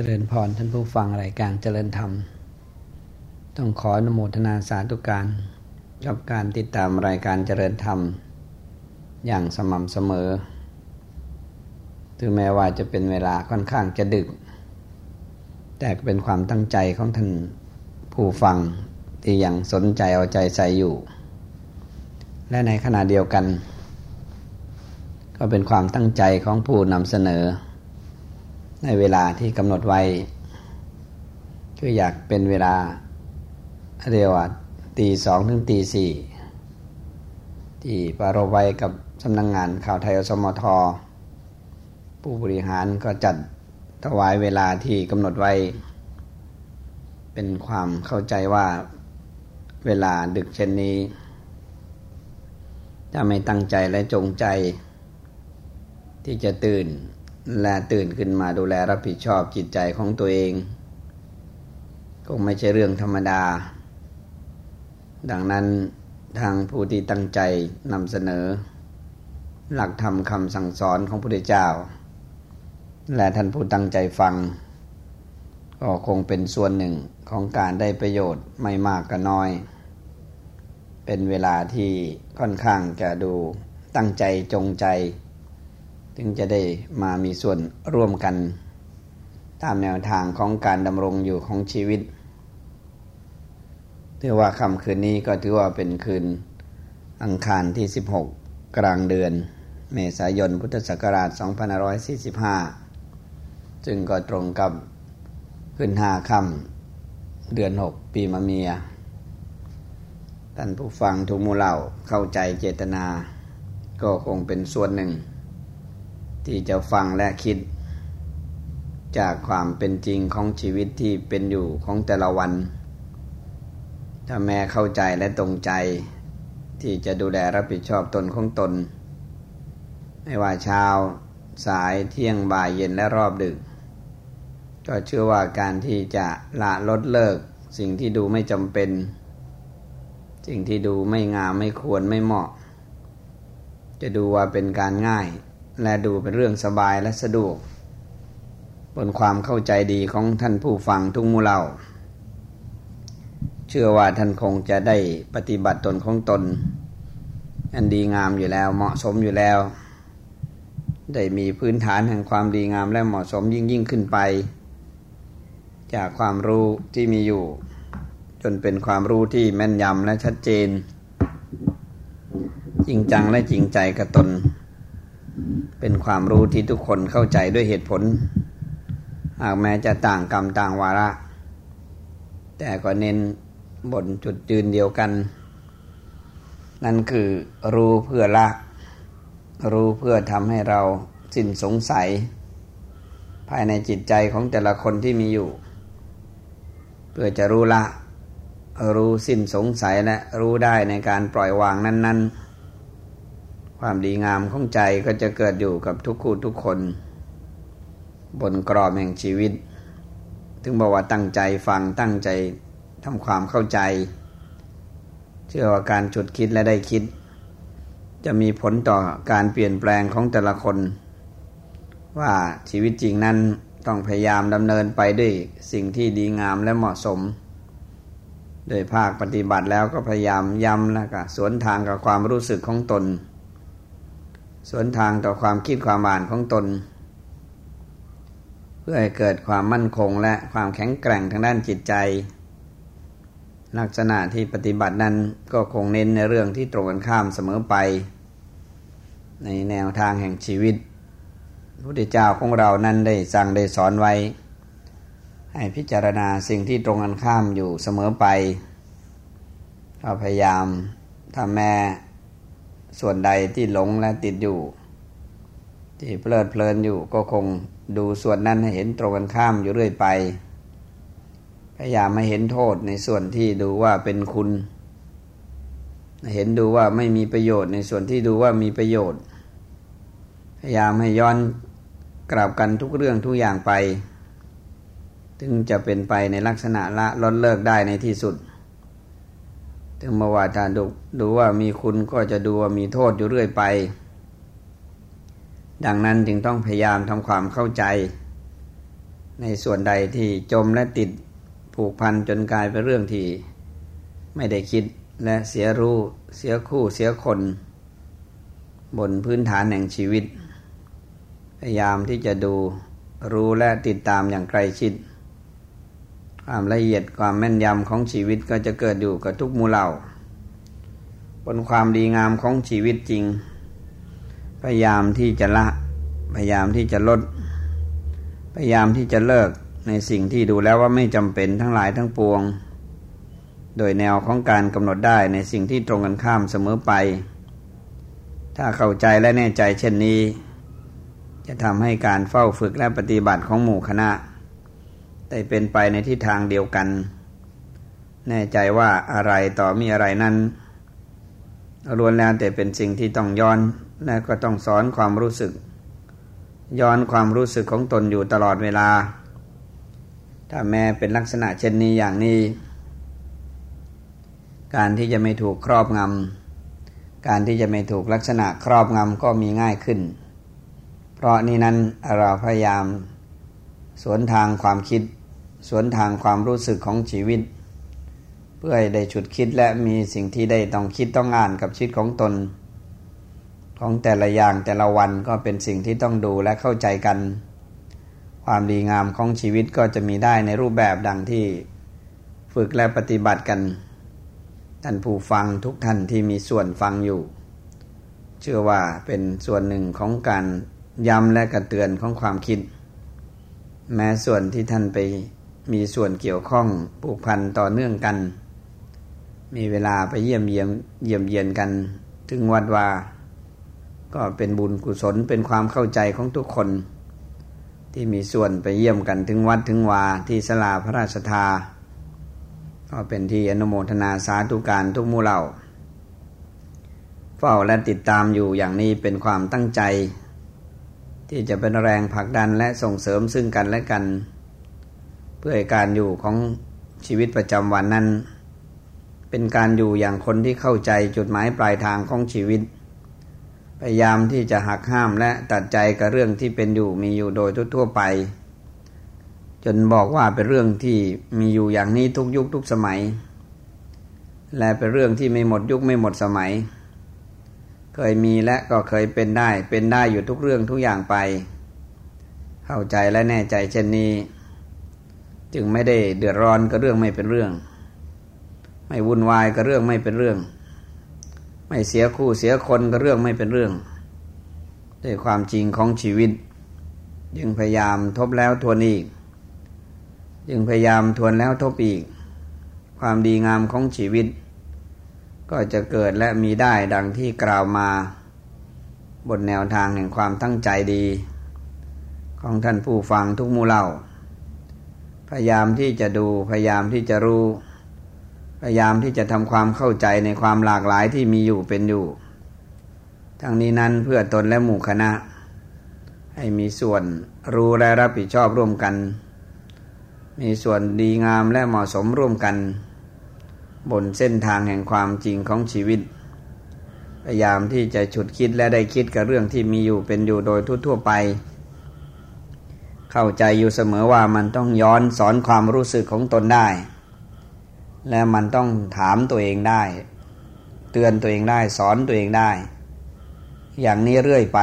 จริญพรท่านผู้ฟังรายการเจริญธรรม ต้องขออนุโมทนาสาธุการกับการติดตามรายการเจริญธรรม อย่างสม่ำเสมอ ถึงแม้ว่าจะเป็นเวลาค่อนข้างจะดึก แต่ก็เป็นความตั้งใจของท่านผู้ฟังที่ยังสนใจเอาใจใส่อยู่ และในขณะเดียวกัน ก็เป็นความตั้งใจของผู้นำเสนอ ในเวลาที่กำหนดไว้ คืออยากเป็นเวลาเรียกว่าตีสองถึงตีสี่ที่ปารไว้กับสำนักงงานข่าวไทยอสมท ผู้บริหารก็จัดถวายเวลาที่กำหนดไว้ เป็นความเข้าใจว่าเวลาดึกเช่นนี้ถ้าไม่ตั้งใจและจงใจ ที่จะตื่น และตื่นขึ้นมาดูแลรับผิดชอบจิตใจของตัวเองคงไม่ใช่เรื่องธรรมดา ดังนั้นทางผู้ที่ตั้งใจนำเสนอ หลักธรรมคำสั่งสอนของพระพุทธเจ้า และท่านผู้ตั้งใจฟัง ก็คงเป็นส่วนหนึ่งของการได้ประโยชน์ไม่มากก็น้อย เป็นเวลาที่ค่อนข้างจะดูตั้งใจจงใจ จึงจะได้มามีส่วนร่วมกัน ตามแนวทางของการดำรงอยู่ของชีวิตถือว่าค่ำคืนนี้ก็ถือว่าเป็นคืนอังคารที่ 16 กลางเดือน เมษายนพุทธศักราช 2545 จึงก็ตรงกับคืนห้าค่ำเดือน 6 ปีมะเมีย ท่านผู้ฟังทุกมูเล่าเข้าใจเจตนา ก็คงเป็นส่วนหนึ่ง ที่จะฟังและคิด จากความเป็นจริงของชีวิตที่เป็นอยู่ของแต่ละวัน ถ้าแม่เข้าใจและตรงใจ ที่จะดูแลรับผิดชอบตนของตน ไม่ว่าเช้าสายเที่ยงบ่ายเย็นและรอบดึก ก็เชื่อว่าการที่จะละลดเลิก สิ่งที่ดูไม่จำเป็น สิ่งที่ดูไม่งามไม่ควรไม่เหมาะ จะดูว่าเป็นการง่าย และดูเป็นเรื่องสบายและสะดวก บนความเข้าใจดีของท่านผู้ฟังทุกมูเล่า เชื่อว่าท่านคงจะได้ปฏิบัติตนของตน อันดีงามอยู่แล้วเหมาะสมอยู่แล้ว ได้มีพื้นฐานแห่งความดีงามและเหมาะสมยิ่งยิ่งขึ้นไป จากความรู้ที่มีอยู่ จนเป็นความรู้ที่แม่นยำและชัดเจน จริงจังและจริงใจกับตน เป็นความรู้ที่ทุกคนเข้าใจด้วยเหตุผล หากแม้จะต่างกรรมต่างวาระ แต่ก็เน้นบนจุดยืนเดียวกัน นั่นคือรู้เพื่อละ รู้เพื่อทำให้เราสิ้นสงสัย ภายในจิตใจของแต่ละคนที่มีอยู่ เพื่อจะรู้ละ รู้สิ้นสงสัยและรู้ได้ในการปล่อยวางนั้น ๆ ความดีงามของใจก็จะเกิดอยู่กับทุกคู่ทุกคน บนกรอบแห่งชีวิต ถึงบอกว่าตั้งใจฟังตั้งใจทำความเข้าใจ เชื่อว่าการจุดคิดและได้คิด จะมีผลต่อการเปลี่ยนแปลงของแต่ละคน ว่าชีวิตจริงนั้นต้องพยายามดำเนินไปด้วยสิ่งที่ดีงามและเหมาะสม โดยภาคปฏิบัติแล้วก็พยายามย้ำแล้วก็สวนทางกับความรู้สึกของตน สวนทางต่อความคิดความอ่านของตน เพื่อให้เกิดความมั่นคงและความแข็งแกร่งทางด้านจิตใจ ลักษณะที่ปฏิบัตินั้นก็คงเน้นในเรื่องที่ตรงกันข้ามเสมอไป ในแนวทางแห่งชีวิตพระพุทธเจ้าของเรานั้นได้สั่งได้สอนไว้ ให้พิจารณาสิ่งที่ตรงกันข้ามอยู่เสมอไปเราพยายามถ้าแม่ ส่วนใดที่หลงและติดอยู่ ที่เพลิดเพลินอยู่ก็คงดูส่วนนั้นให้เห็นตรงกันข้ามอยู่เรื่อยไป พยายามม่เห็นโทษในส่วนที่ดูว่าเป็นคุณ เห็นดูว่าไม่มีประโยชน์ในส่วนที่ดูว่ามีประโยชน์ พยายามให้ย้อนกลับกันทุกเรื่องทุกอย่างไป ถึงจะเป็นไปในลักษณะละลดเลิกได้ในที่สุด ถึงมาว่าถ้าดูดูว่ามีคุณก็จะดูว่ามีโทษอยู่เรื่อยไป ดังนั้นจึงต้องพยายามทำความเข้าใจ ในส่วนใดที่จมและติดผูกพันจนกลายเป็นเรื่องที่ ไม่ได้คิดและเสียรู้เสียคู่เสียคน บนพื้นฐานแห่งชีวิต พยายามที่จะดูรู้และติดตามอย่างใกล้ชิด ความละเอียดความแม่นยำของชีวิตก็จะเกิดอยู่กับทุกมูเหล่า บนความดีงามของชีวิตจริง พยายามที่จะละ พยายามที่จะลด พยายามที่จะเลิกในสิ่งที่ดูแล้วว่าไม่จำเป็นทั้งหลายทั้งปวง โดยแนวของการกำหนดได้ในสิ่งที่ตรงกันข้ามเสมอไป ถ้าเข้าใจและแน่ใจเช่นนี้ จะทำให้การเฝ้าฝึกและปฏิบัติของหมู่คณะ ได้เป็นไปในทิศทางเดียวกัน แน่ใจว่าอะไรต่อมีอะไรนั้นล้วนแล้วแต่เป็นสิ่งที่ต้องย้อนและก็ต้องสอนความรู้สึก ย้อนความรู้สึกของตนอยู่ตลอดเวลา ถ้าแม้เป็นลักษณะเช่นนี้อย่างนี้ การที่จะไม่ถูกครอบงำการที่จะไม่ถูกลักษณะครอบงำก็มีง่ายขึ้น เพราะนี่นั้นเราพยายามสวนทางความคิด สวนทางความรู้สึกของชีวิต เพื่อให้ได้ฉุดคิดและมีสิ่งที่ได้ต้องคิดต้องอ่านกับชีวิตของตน ของแต่ละอย่างแต่ละวันก็เป็นสิ่งที่ต้องดูและเข้าใจกัน ความดีงามของชีวิตก็จะมีได้ในรูปแบบดังที่ฝึกและปฏิบัติกัน ท่านผู้ฟังทุกท่านที่มีส่วนฟังอยู่ เชื่อว่าเป็นส่วนหนึ่งของการย้ำและกระเตือนของความคิด แม้ส่วนที่ท่านไป มีส่วนเกี่ยวข้องผูกพันต่อเนื่องกัน มีเวลาไปเยี่ยมเยี่ยมเยี่ยมเยียนกัน ถึงวัดว่าก็เป็นบุญกุศลเป็นความเข้าใจของทุกคน ที่มีส่วนไปเยี่ยมกันถึงวัดถึงวาที่สลาพระราชทาก็เป็นที่อนุโมทนาสาธุการทุกมูเหล่า เฝ้าและติดตามอยู่อย่างนี้เป็นความตั้งใจ ที่จะเป็นแรงผลักดันและส่งเสริมซึ่งกันและกัน เพื่อการอยู่ของชีวิตประจำวันนั้น เป็นการอยู่อย่างคนที่เข้าใจจุดหมายปลายทางของชีวิต พยายามที่จะหักห้ามและตัดใจกับเรื่องที่เป็นอยู่มีอยู่โดยทั่วไป จนบอกว่าเป็นเรื่องที่มีอยู่อย่างนี้ทุกยุคทุกสมัย และเป็นเรื่องที่ไม่หมดยุคไม่หมดสมัย เคยมีและก็เคยเป็นได้เป็นได้อยู่ทุกเรื่องทุกอย่างไป เข้าใจและแน่ใจเช่นนี้ จึงไม่ได้เดือดร้อนกับเรื่องไม่เป็นเรื่อง ไม่วุ่นวายก็เรื่องไม่เป็นเรื่อง ไม่เสียคู่เสียคนก็เรื่องไม่เป็นเรื่อง ด้วยความจริงของชีวิตยังพยายามทบแล้วทวนอีกยังพยายามทวนแล้วทบอีก ความดีงามของชีวิต ก็จะเกิดและมีได้ดังที่กล่าวมา บนแนวทางแห่งความตั้งใจดี ของท่านผู้ฟังทุกมูเล่า พยายามที่จะดูพยายามที่จะรู้ พยายามที่จะทำความเข้าใจในความหลากหลายที่มีอยู่เป็นอยู่ ทั้งนี้นั้นเพื่อตนและหมู่คณะ ให้มีส่วนรู้และรับผิดชอบร่วมกัน มีส่วนดีงามและเหมาะสมร่วมกัน บนเส้นทางแห่งความจริงของชีวิต พยายามที่จะฉุดคิดและได้คิดกับเรื่องที่มีอยู่เป็นอยู่โดยทั่วๆไป เข้าใจอยู่เสมอว่ามันต้องย้อนสอนความรู้สึกของตนได้ และมันต้องถามตัวเองได้ เตือนตัวเองได้สอนตัวเองได้ อย่างนี้เรื่อยไป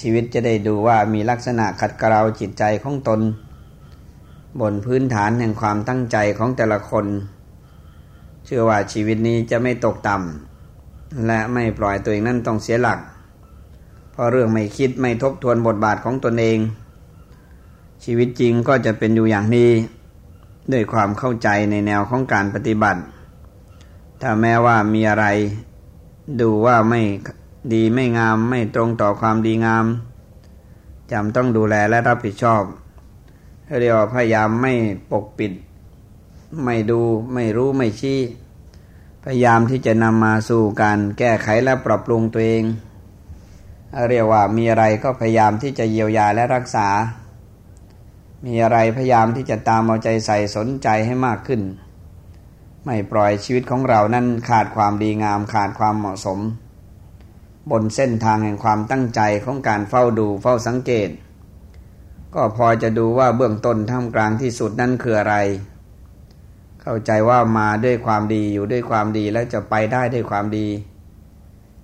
ชีวิตจะได้ดูว่ามีลักษณะขัดเกลาจิตใจของตน บนพื้นฐานแห่งความตั้งใจของแต่ละคน เชื่อว่าชีวิตนี้จะไม่ตกต่ำและไม่ปล่อยตัวเองนั่นต้องเสียหลัก เพราะเรื่องไม่คิดไม่ทบทวนบทบาทของตนเอง ชีวิตจริงก็จะเป็นอยู่อย่างนี้ ด้วยความเข้าใจในแนวของการปฏิบัติ ถ้าแม้ว่ามีอะไร ดูว่าไม่ดีไม่งามไม่ตรงต่อความดีงามจำต้องดูแลและรับผิดชอบเรียกว่าพยายามไม่ปกปิด ไม่ดูไม่รู้ไม่ชี้ พยายามที่จะนำมาสู่การแก้ไขและปรับปรุงตัวเอง เรียกว่ามีอะไรก็พยายามที่จะเยียวยาและรักษา มีอะไรพยายามที่จะตามเอาใจใส่สนใจให้มากขึ้น ไม่ปล่อยชีวิตของเรานั้นขาดความดีงามขาดความเหมาะสม บนเส้นทางแห่งความตั้งใจของการเฝ้าดูเฝ้าสังเกต ก็พอจะดูว่าเบื้องต้นท่ามกลางที่สุดนั่นคืออะไร เข้าใจว่ามาด้วยความดีอยู่ด้วยความดีแล้วจะไปได้ด้วยความดี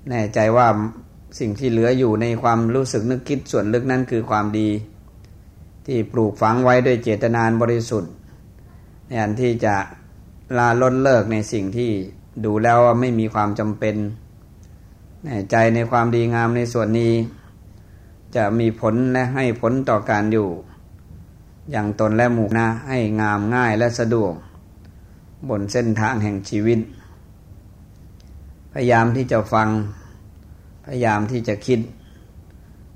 แน่ใจว่าสิ่งที่เหลืออยู่ในความรู้สึกนึกคิดส่วนลึกนั้นคือความดี ที่ปลูกฝังไว้ด้วยเจตนานบริสุทธิ์ในอันที่จะลาล้นเลิกในสิ่งที่ดูแล้วว่าไม่มีความจำเป็นแน่ใจในความดีงามในส่วนนี้ จะมีผลและให้ผลต่อการอยู่ อย่างตนและหมู่นะให้งามง่ายและสะดวก บนเส้นทางแห่งชีวิต พยายามที่จะฟัง พยายามที่จะคิด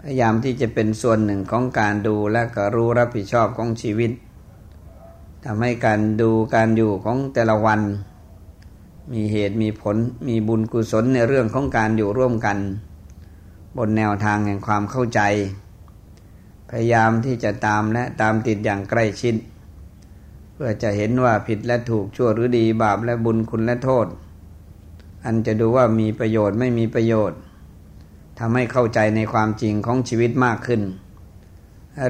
พยายามที่จะเป็นส่วนหนึ่งของการดูและก็รู้รับผิดชอบของชีวิตทำให้การดูการอยู่ของแต่ละวัน มีเหตุมีผลมีบุญกุศลในเรื่องของการอยู่ร่วมกัน บนแนวทางแห่งความเข้าใจ พยายามที่จะตามและตามติดอย่างใกล้ชิด เพื่อจะเห็นว่าผิดและถูกชั่วหรือดีบาปและบุญคุณและโทษ อันจะดูว่ามีประโยชน์ไม่มีประโยชน์ ทำให้เข้าใจในความจริงของชีวิตมากขึ้น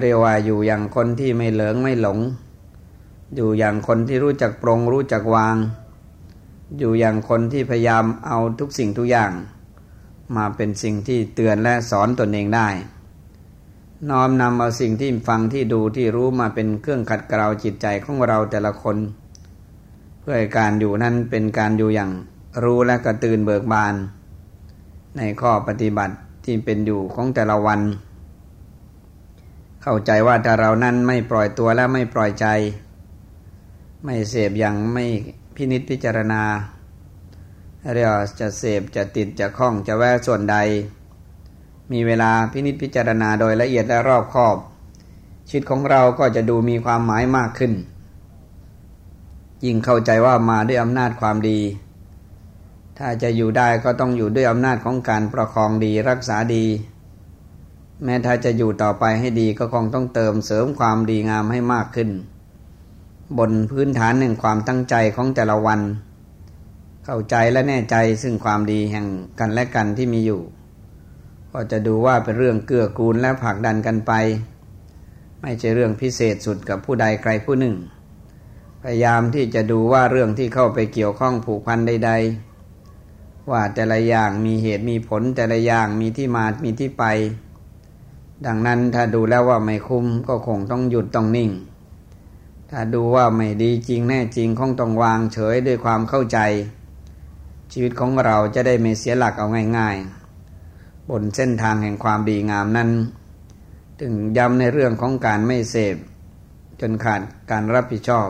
เรียกว่าอยู่อย่างคนที่ไม่เหลิงไม่หลง อยู่อย่างคนที่รู้จักปรงรู้จักวาง อยู่อย่างคนที่พยายามเอาทุกสิ่งทุกอย่าง มาเป็นสิ่งที่เตือนและสอนตนเองได้น้อมนำเอาสิ่งที่ฟังที่ดูที่รู้มาเป็นเครื่องขัดเกลาจิตใจของเราแต่ละคน เพื่อการอยู่นั้นเป็นการอยู่อย่างรู้และกระตือนเบิกบาน ในข้อปฏิบัติที่เป็นอยู่ของแต่ละวัน เข้าใจว่าถ้าเรานั้นไม่ปล่อยตัวและไม่ปล่อยใจ ไม่เสพอย่างไม่พินิษพิจารณาเรียกจะเสพจะติดจะคล้องจะแวะส่วนใด มีเวลาพินิษพิจารณาโดยละเอียดและรอบคอบ ชีวิตของเราก็จะดูมีความหมายมากขึ้น ยิ่งเข้าใจว่ามาด้วยอำนาจความดี ถ้าจะอยู่ได้ก็ต้องอยู่ด้วยอำนาจของการประคองดีรักษาดี แม้ถ้าจะอยู่ต่อไปให้ดีก็คงต้องเติมเสริมความดีงามให้มากขึ้น บนพื้นฐานหนึ่งความตั้งใจของแต่ละวัน เข้าใจและแน่ใจซึ่งความดีแห่งกันและกันที่มีอยู่ ก็จะดูว่าเป็นเรื่องเกื้อกูลและผลักดันกันไป ไม่ใช่เรื่องพิเศษสุดกับผู้ใดใครผู้หนึ่ง พยายามที่จะดูว่าเรื่องที่เข้าไปเกี่ยวข้องผูกพันใด ๆ ว่าแต่ละอย่างมีเหตุมีผลแต่ละอย่างมีที่มามีที่ไป ดังนั้นถ้าดูแล้วว่าไม่คุ้มก็คงต้องหยุดต้องนิ่ง ถ้าดูว่าไม่ดีจริงแน่จริงคงต้องวางเฉยด้วยความเข้าใจ ชีวิตของเราจะได้ไม่เสียหลักเอาง่ายๆ บนเส้นทางแห่งความดีงามนั้น ถึงย้ำในเรื่องของการไม่เสพ จนขาดการรับผิดชอบ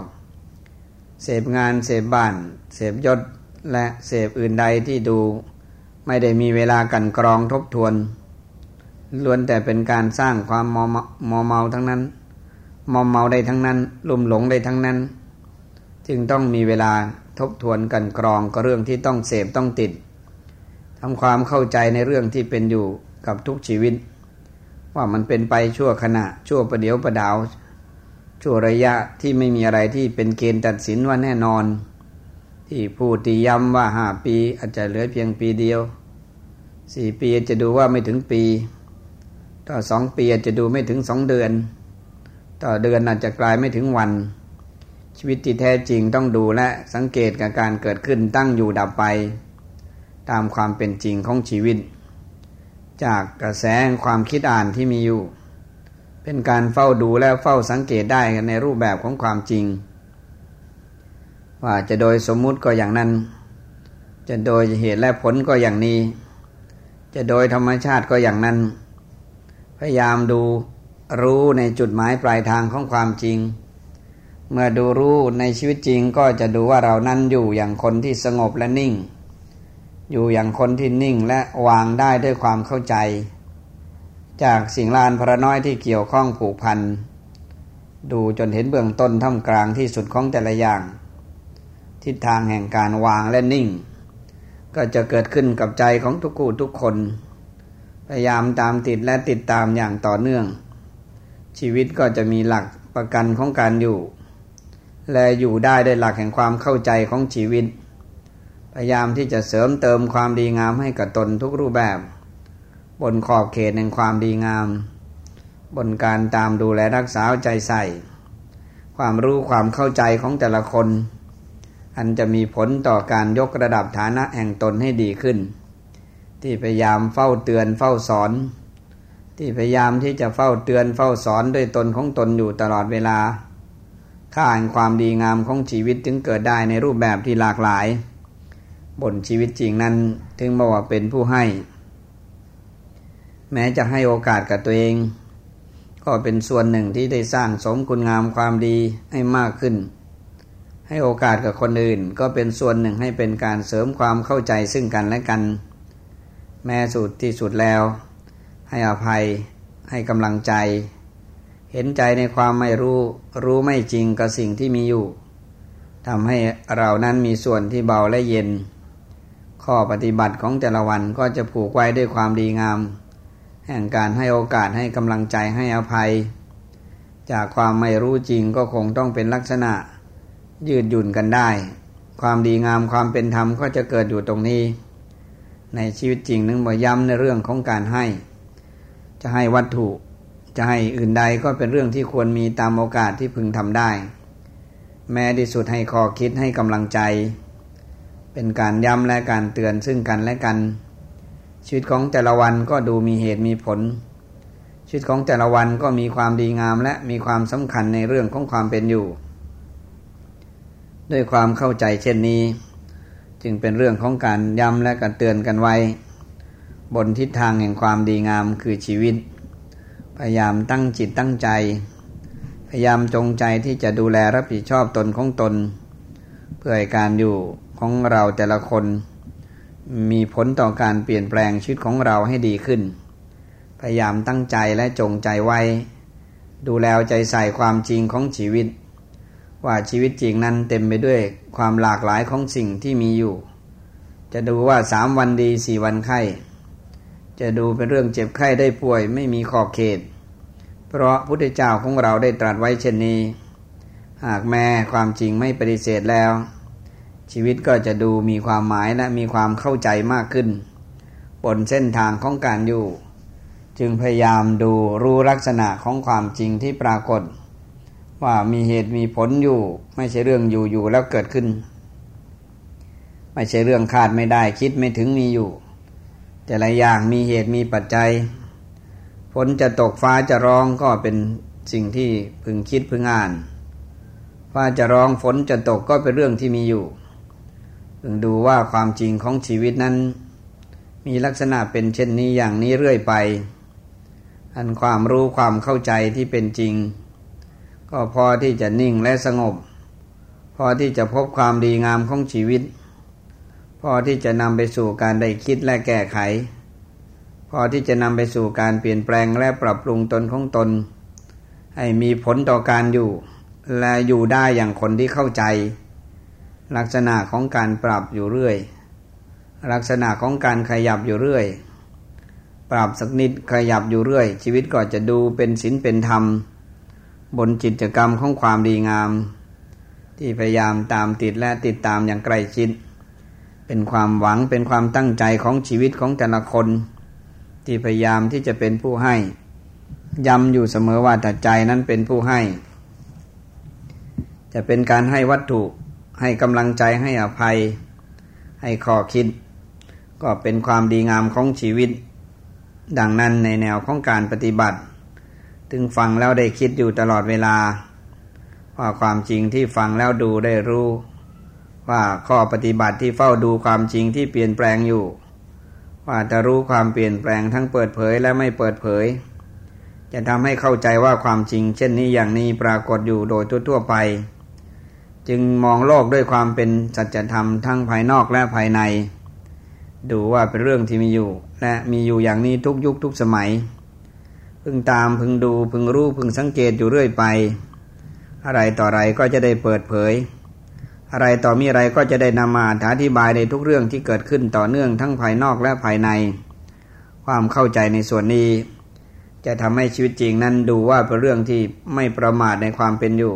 เสพงานเสพบ้าน เสพยศ และเสพอื่นใดที่ดูไม่ได้มีเวลากันกรองทบทวน ล้วนแต่เป็นการสร้างความมอมเมาทั้งนั้น มอมเมาได้ทั้งนั้น ลุ่มหลงได้ทั้งนั้น จึงต้องมีเวลาทบทวนกันกรองก็เรื่องที่ต้องเสพต้องติดทำความเข้าใจในเรื่องที่เป็นอยู่กับทุกชีวิต ว่ามันเป็นไปชั่วขณะ ชั่วประเดียวประดาว ชั่วระยะที่ไม่มีอะไรที่เป็นเกณฑ์ตัดสินว่าแน่นอน ที่พูดตีย้ำว่าห้าปี อาจจะเหลือเพียงปีเดียวสี่ปีจะดูว่าไม่ถึงปีต่อสองปีจะดูไม่ถึงสองเดือน ต่อเดือนอาจจะกลายไม่ถึงวัน ชีวิตที่แท้จริงต้องดูและสังเกตกับการเกิดขึ้นตั้งอยู่ดับไป ตามความเป็นจริงของชีวิต จากกระแสความคิดอ่านที่มีอยู่ เป็นการเฝ้าดูและเฝ้าสังเกตได้ในรูปแบบของความจริง ว่าจะโดยสมมุติก็อย่างนั้น จะโดยเหตุและผลก็อย่างนี้ จะโดยธรรมชาติก็อย่างนั้น พยายามดูรู้ในจุดหมายปลายทางของความจริง เมื่อดูรู้ในชีวิตจริงก็จะดูว่าเรานั้นอยู่อย่างคนที่สงบและนิ่ง อยู่อย่างคนที่นิ่งและวางได้ด้วยความเข้าใจ จากสิ่งลานพระน้อยที่เกี่ยวข้องผูกพัน ดูจนเห็นเบื้องต้นท่ามกลางที่สุดของแต่ละอย่าง ทิศทางแห่งการวางและนิ่ง ก็จะเกิดขึ้นกับใจของทุกคู่ทุกคน พยายามตามติดและติดตามอย่างต่อเนื่อง ชีวิตก็จะมีหลักประกันของการอยู่ และอยู่ได้ด้วยหลักแห่งความเข้าใจของชีวิต พยายามที่จะเสริมเติมความดีงามให้กับตนทุกรูปแบบ บนขอบเขตแห่งความดีงาม บนการตามดูแลรักษาใจใส่ ความรู้ความเข้าใจของแต่ละคน อันจะมีผลต่อการยกระดับฐานะแห่งตนให้ดีขึ้น ที่พยายามเฝ้าเตือนเฝ้าสอน ที่พยายามที่จะเฝ้าเตือนเฝ้าสอนด้วยตนของตนอยู่ตลอดเวลา ค่าแห่งความดีงามของชีวิตจึงเกิดได้ในรูปแบบที่หลากหลาย บนชีวิตจริงนั้นถึงบอกว่าเป็นผู้ให้ แม้จะให้โอกาสกับตัวเอง ก็เป็นส่วนหนึ่งที่ได้สร้างสมคุณงามความดีให้มากขึ้น ให้โอกาสกับคนอื่น ก็เป็นส่วนหนึ่งให้เป็นการเสริมความเข้าใจซึ่งกันและกัน แม้สุดที่สุดแล้ว ให้อภัย ให้กำลังใจ เห็นใจในความไม่รู้ รู้ไม่จริงกับสิ่งที่มีอยู่ทำให้เรานั้นมีส่วนที่เบาและเย็น ข้อปฏิบัติของแต่ละวันก็จะผูกไว้ด้วยความดีงาม แห่งการให้โอกาสให้กำลังใจให้อภัย จากความไม่รู้จริงก็คงต้องเป็นลักษณะ ยืดหยุ่นกันได้ ความดีงามความเป็นธรรมก็จะเกิดอยู่ตรงนี้ ในชีวิตจริงนึงบ่ย้ำในเรื่องของการให้ จะให้วัตถุจะให้อื่นใดก็เป็นเรื่องที่ควรมีตามโอกาสที่พึงทำได้ แม้ที่สุดให้คอคิดให้กำลังใจ เป็นการย้ำและการเตือนซึ่งกันและกัน ชีวิตของแต่ละวันก็ดูมีเหตุมีผล ชีวิตของแต่ละวันก็มีความดีงามและมีความสำคัญในเรื่องของความเป็นอยู่ ด้วยความเข้าใจเช่นนี้ จึงเป็นเรื่องของการย้ำและการเตือนกันไว้ บนทิศทางแห่งความดีงามคือชีวิต พยายามตั้งจิตตั้งใจ พยายามจงใจที่จะดูแลรับผิดชอบตนของตน เพื่อการอยู่ของเราแต่ละคน มีผลต่อการเปลี่ยนแปลงชีวิตของเราให้ดีขึ้น พยายามตั้งใจและจงใจไว้ ดูแลใจใส่ความจริงของชีวิต ว่าชีวิตจริงนั้นเต็มไปด้วยความหลากหลายของสิ่งที่มีอยู่ จะดูว่าสามวันดีสี่วันไข้ จะดูเป็นเรื่องเจ็บไข้ได้ป่วยไม่มีขอบเขต เพราะพุทธเจ้าของเราได้ตรัสไว้เช่นนี้ หากแม่ความจริงไม่ปฏิเสธแล้ว ชีวิตก็จะดูมีความหมายและมีความเข้าใจมากขึ้น บนเส้นทางของการอยู่ จึงพยายามดูรู้ลักษณะของความจริงที่ปรากฏ ว่ามีเหตุมีผลอยู่ ไม่ใช่เรื่องอยู่อยู่แล้วเกิดขึ้น ไม่ใช่เรื่องคาดไม่ได้ คิดไม่ถึงมีอยู่ แต่ละอย่างมีเหตุมีปัจจัยฝนจะตกฟ้าจะร้องก็เป็นสิ่งที่พึงคิดพึงอ่าน ฟ้าจะร้องฝนจะตกก็เป็นเรื่องที่มีอยู่พึงดูว่าความจริงของชีวิตนั้น มีลักษณะเป็นเช่นนี้อย่างนี้เรื่อยไป อันความรู้ความเข้าใจที่เป็นจริง ก็พอที่จะนิ่งและสงบ พอที่จะพบความดีงามของชีวิต พอที่จะนำไปสู่การได้คิดและแก้ไข พอที่จะนำไปสู่การเปลี่ยนแปลงและปรับปรุงตนของตน ให้มีผลต่อการอยู่ และอยู่ได้อย่างคนที่เข้าใจ ลักษณะของการปรับอยู่เรื่อย ลักษณะของการขยับอยู่เรื่อย ปรับสักนิดขยับอยู่เรื่อย ชีวิตก็จะดูเป็นศีลเป็นธรรม บนจิตกรรมของความดีงาม ที่พยายามตามติดและติดตามอย่างใกล้ชิด เป็นความหวังเป็นความตั้งใจของชีวิตของแต่ละคน ที่พยายามที่จะเป็นผู้ให้ย้ำอยู่เสมอว่าแต่ใจนั้นเป็นผู้ให้ จะเป็นการให้วัตถุให้กำลังใจให้อภัย ให้ข้อคิด ก็เป็นความดีงามของชีวิต ดังนั้นในแนวของการปฏิบัติ ถึงฟังแล้วได้คิดอยู่ตลอดเวลา ว่าความจริงที่ฟังแล้วดูได้รู้ ว่าข้อปฏิบัติที่เฝ้าดูความจริงที่เปลี่ยนแปลงอยู่ ว่าจะรู้ความเปลี่ยนแปลงทั้งเปิดเผยและไม่เปิดเผย จะทำให้เข้าใจว่าความจริง เช่นนี้อย่างนี้ปรากฏอยู่โดยทั่วๆไป จึงมองโลกด้วยความเป็นสัจธรรมทั้งภายนอกและภายใน ดูว่าเป็นเรื่องที่มีอยู่ และมีอยู่อย่างนี้ทุกยุคทุกสมัย พึงตามพึงดูพึงรู้พึงสังเกตอยู่เรื่อยไป อะไรต่ออะไรก็จะได้เปิดเผย อะไรต่อมีอะไรก็จะได้นำมาอธิบายในทุกเรื่องที่เกิดขึ้นต่อเนื่องทั้งภายนอกและภายใน ความเข้าใจในส่วนนี้ จะทำให้ชีวิตจริงนั้นดูว่าเป็นเรื่องที่ไม่ประมาทในความเป็นอยู่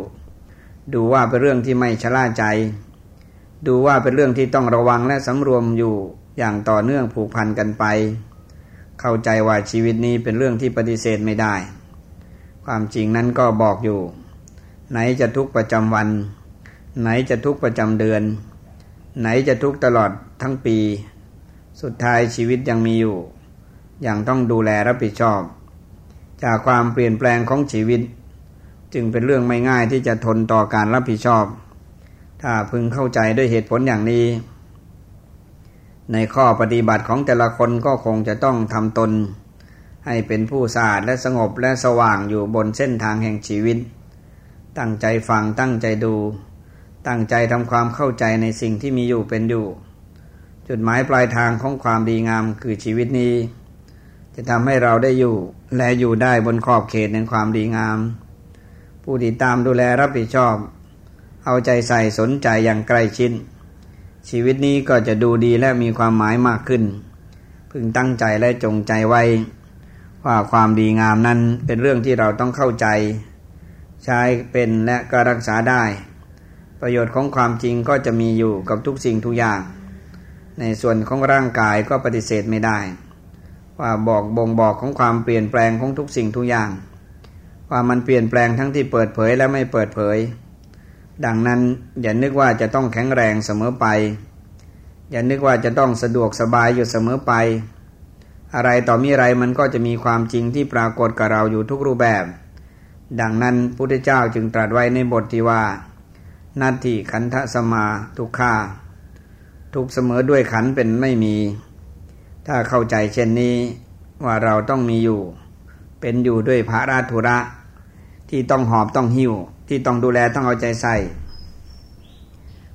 ดูว่าเป็นเรื่องที่ไม่ชะล่าใจ ดูว่าเป็นเรื่องที่ต้องระวังและสำรวมอยู่อย่างต่อเนื่องผูกพันกันไป เข้าใจว่าชีวิตนี้เป็นเรื่องที่ปฏิเสธไม่ได้ ความจริงนั้นก็บอกอยู่ ไหนจะทุกประจำวัน ไหนจะทุกประจำเดือน ไหนจะทุกตลอดทั้งปี สุดท้ายชีวิตยังมีอยู่ย่างต้องดูแลรับผิดชอบ จากความเปลี่ยนแปลงของชีวิต จึงเป็นเรื่องไม่ง่ายที่จะทนต่อการรับผิดชอบ ถ้าพึงเข้าใจด้วยเหตุผลอย่างนี้ ในข้อปฏิบัติของแต่ละคนก็คงจะต้องทำตน ให้เป็นผู้สะอาดและสงบและสว่างอยู่บนเส้นทางแห่งชีวิต ตั้งใจฟังตั้งใจดู ตั้งใจทำความเข้าใจในสิ่งที่มีอยู่เป็นอยู่ จุดหมายปลายทางของความดีงามคือชีวิตนี้ จะทำให้เราได้อยู่และอยู่ได้บนขอบเขตแห่งความดีงาม ผู้ติดตามดูแลรับผิดชอบ เอาใจใส่สนใจอย่างใกล้ชิด ชีวิตนี้ก็จะดูดีและมีความหมายมากขึ้น พึงตั้งใจและจงใจไว้ ว่าความดีงามนั้นเป็นเรื่องที่เราต้องเข้าใจ ใช้เป็นและก็รักษาได้ ประโยชน์ของความจริงก็จะมีอยู่กับทุกสิ่งทุกอย่าง ในส่วนของร่างกายก็ปฏิเสธไม่ได้ ว่าบอกบ่งบอกของความเปลี่ยนแปลงของทุกสิ่งทุกอย่าง ว่ามันเปลี่ยนแปลงทั้งที่เปิดเผยและไม่เปิดเผย ดังนั้นอย่านึกว่าจะต้องแข็งแรงเสมอไป อย่านึกว่าจะต้องสะดวกสบายอยู่เสมอไป อะไรต่อมีอะไรมันก็จะมีความจริงที่ปรากฏกับเราอยู่ทุกรูปแบบ ดังนั้นพุทธเจ้าจึงตรัสไว้ในบทที่ว่า นาทีขันธสมาทุกขาทุกเสมอด้วยขันเป็นไม่มี ถ้าเข้าใจเช่นนี้ว่าเราต้องมีอยู่ เป็นอยู่ด้วยพระราธุระ ที่ต้องหอบต้องหิ้ว ที่ต้องดูแลต้องเอาใจใส่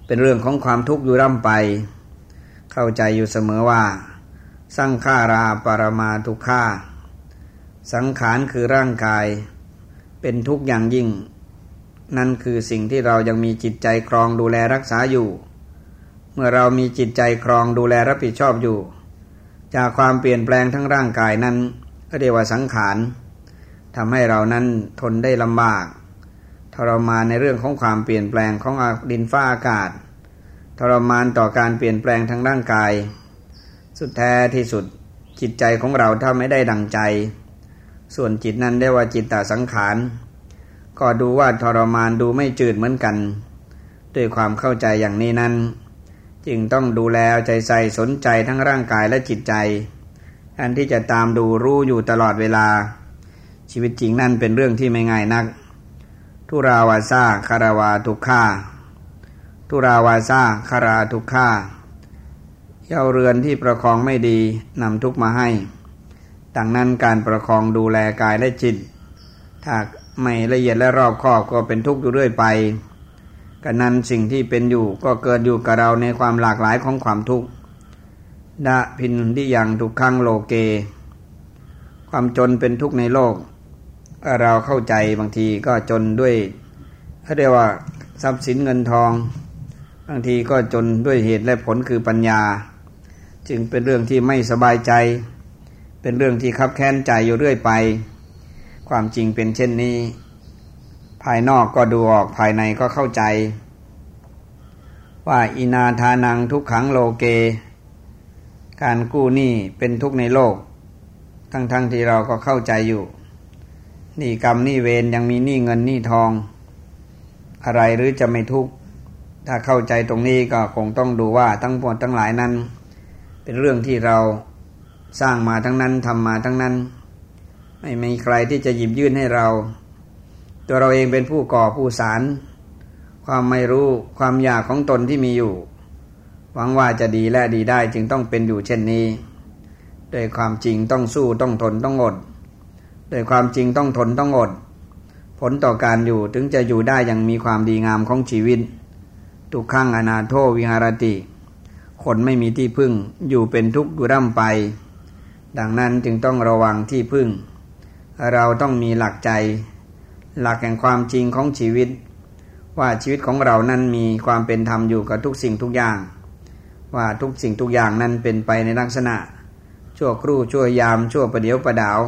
เป็นเรื่องของความทุกข์อยู่ร่ำไป เข้าใจอยู่เสมอว่า สังขาราปรมาทุกขา สังขารคือร่างกาย เป็นทุกข์อย่างยิ่ง นั่นคือสิ่งที่เรายังมีจิตใจครองดูแลรักษาอยู่ เมื่อเรามีจิตใจครองดูแลรับผิดชอบอยู่ จากความเปลี่ยนแปลงทั้งร่างกายนั้นก็เรียกว่าสังขารทำให้เรานั้นทนได้ลำบาก ทรมานในเรื่องของความเปลี่ยนแปลงของดินฟ้าอากาศ ทรมานต่อการเปลี่ยนแปลงทางร่างกาย สุดแท้ที่สุดจิตใจของเราถ้าไม่ได้ดังใจ ส่วนจิตนั้นได้ว่าจิตตสังขาร ก็ดูว่าทรมานดูไม่จืดเหมือนกัน ด้วยความเข้าใจอย่างนี้นั้น จึงต้องดูแลใจใส่สนใจทั้งร่างกายและจิตใจ อันที่จะตามดูรู้อยู่ตลอดเวลา ชีวิตจริงนั่นเป็นเรื่องที่ไม่ง่ายนัก ทุราวาซาคาราวาทุกขาทุราวาซาคาราทุกขาเจ้าเรือนที่ประคองไม่ดีนำทุกมาให้ ดังนั้นการประคองดูแลกายและจิต ถ้าไม่ละเอียดและรอบคอบก็เป็นทุกข์อยู่เรื่อยไปกันนั้นสิ่งที่เป็นอยู่ก็เกิดอยู่กับเราในความหลากหลายของความทุกข์ดะพินที่ยังทุกขังโลเก ความจนเป็นทุกข์ในโลก เราเข้าใจบางทีก็จนด้วยเขาเรียกว่าทรัพย์สินเงินทอง บางทีก็จนด้วยเหตุและผลคือปัญญา จึงเป็นเรื่องที่ไม่สบายใจ เป็นเรื่องที่คับแค้นใจอยู่เรื่อยไป ความจริงเป็นเช่นนี้ ภายนอกก็ดูออกภายในก็เข้าใจ ว่าอินาทานังทุกขังโลเก การกู้หนี้เป็นทุกในโลก ทั้งๆทที่เราก็เข้าใจอยู่ นี่กรรมนี่เวรยังมีหนี้เงินหนี้ทอง อะไรหรือจะไม่ทุกข์ถ้าเข้าใจตรงนี้ก็คงต้องดูว่าทั้งหมดทั้งหลายนั้น เป็นเรื่องที่เราสร้างมาทั้งนั้นทำมาทั้งนั้น ไม่มีใครที่จะหยิบยื่นให้เรา ตัวเราเองเป็นผู้ก่อผู้สาร ความไม่รู้ความอยากของตนที่มีอยู่ หวังว่าจะดีและดีได้จึงต้องเป็นอยู่เช่นนี้โดยความจริงต้องสู้ต้องทนต้องอด โดยความจริงต้องทนต้องอด ผลต่อการอยู่ถึงจะอยู่ได้อย่างมีความดีงามของชีวิตทุกขั้งอนาโทวิหารติ คนไม่มีที่พึ่งอยู่เป็นทุกข์อยู่ร่ำไป ดังนั้นจึงต้องระวังที่พึ่ง เราต้องมีหลักใจ หลักแห่งความจริงของชีวิต ว่าชีวิตของเรานั้นมีความเป็นธรรมอยู่กับทุกสิ่งทุกอย่าง ว่าทุกสิ่งทุกอย่างนั้นเป็นไปในลักษณะ ชั่วครู่ชั่วยามชั่วประเดียวประดาว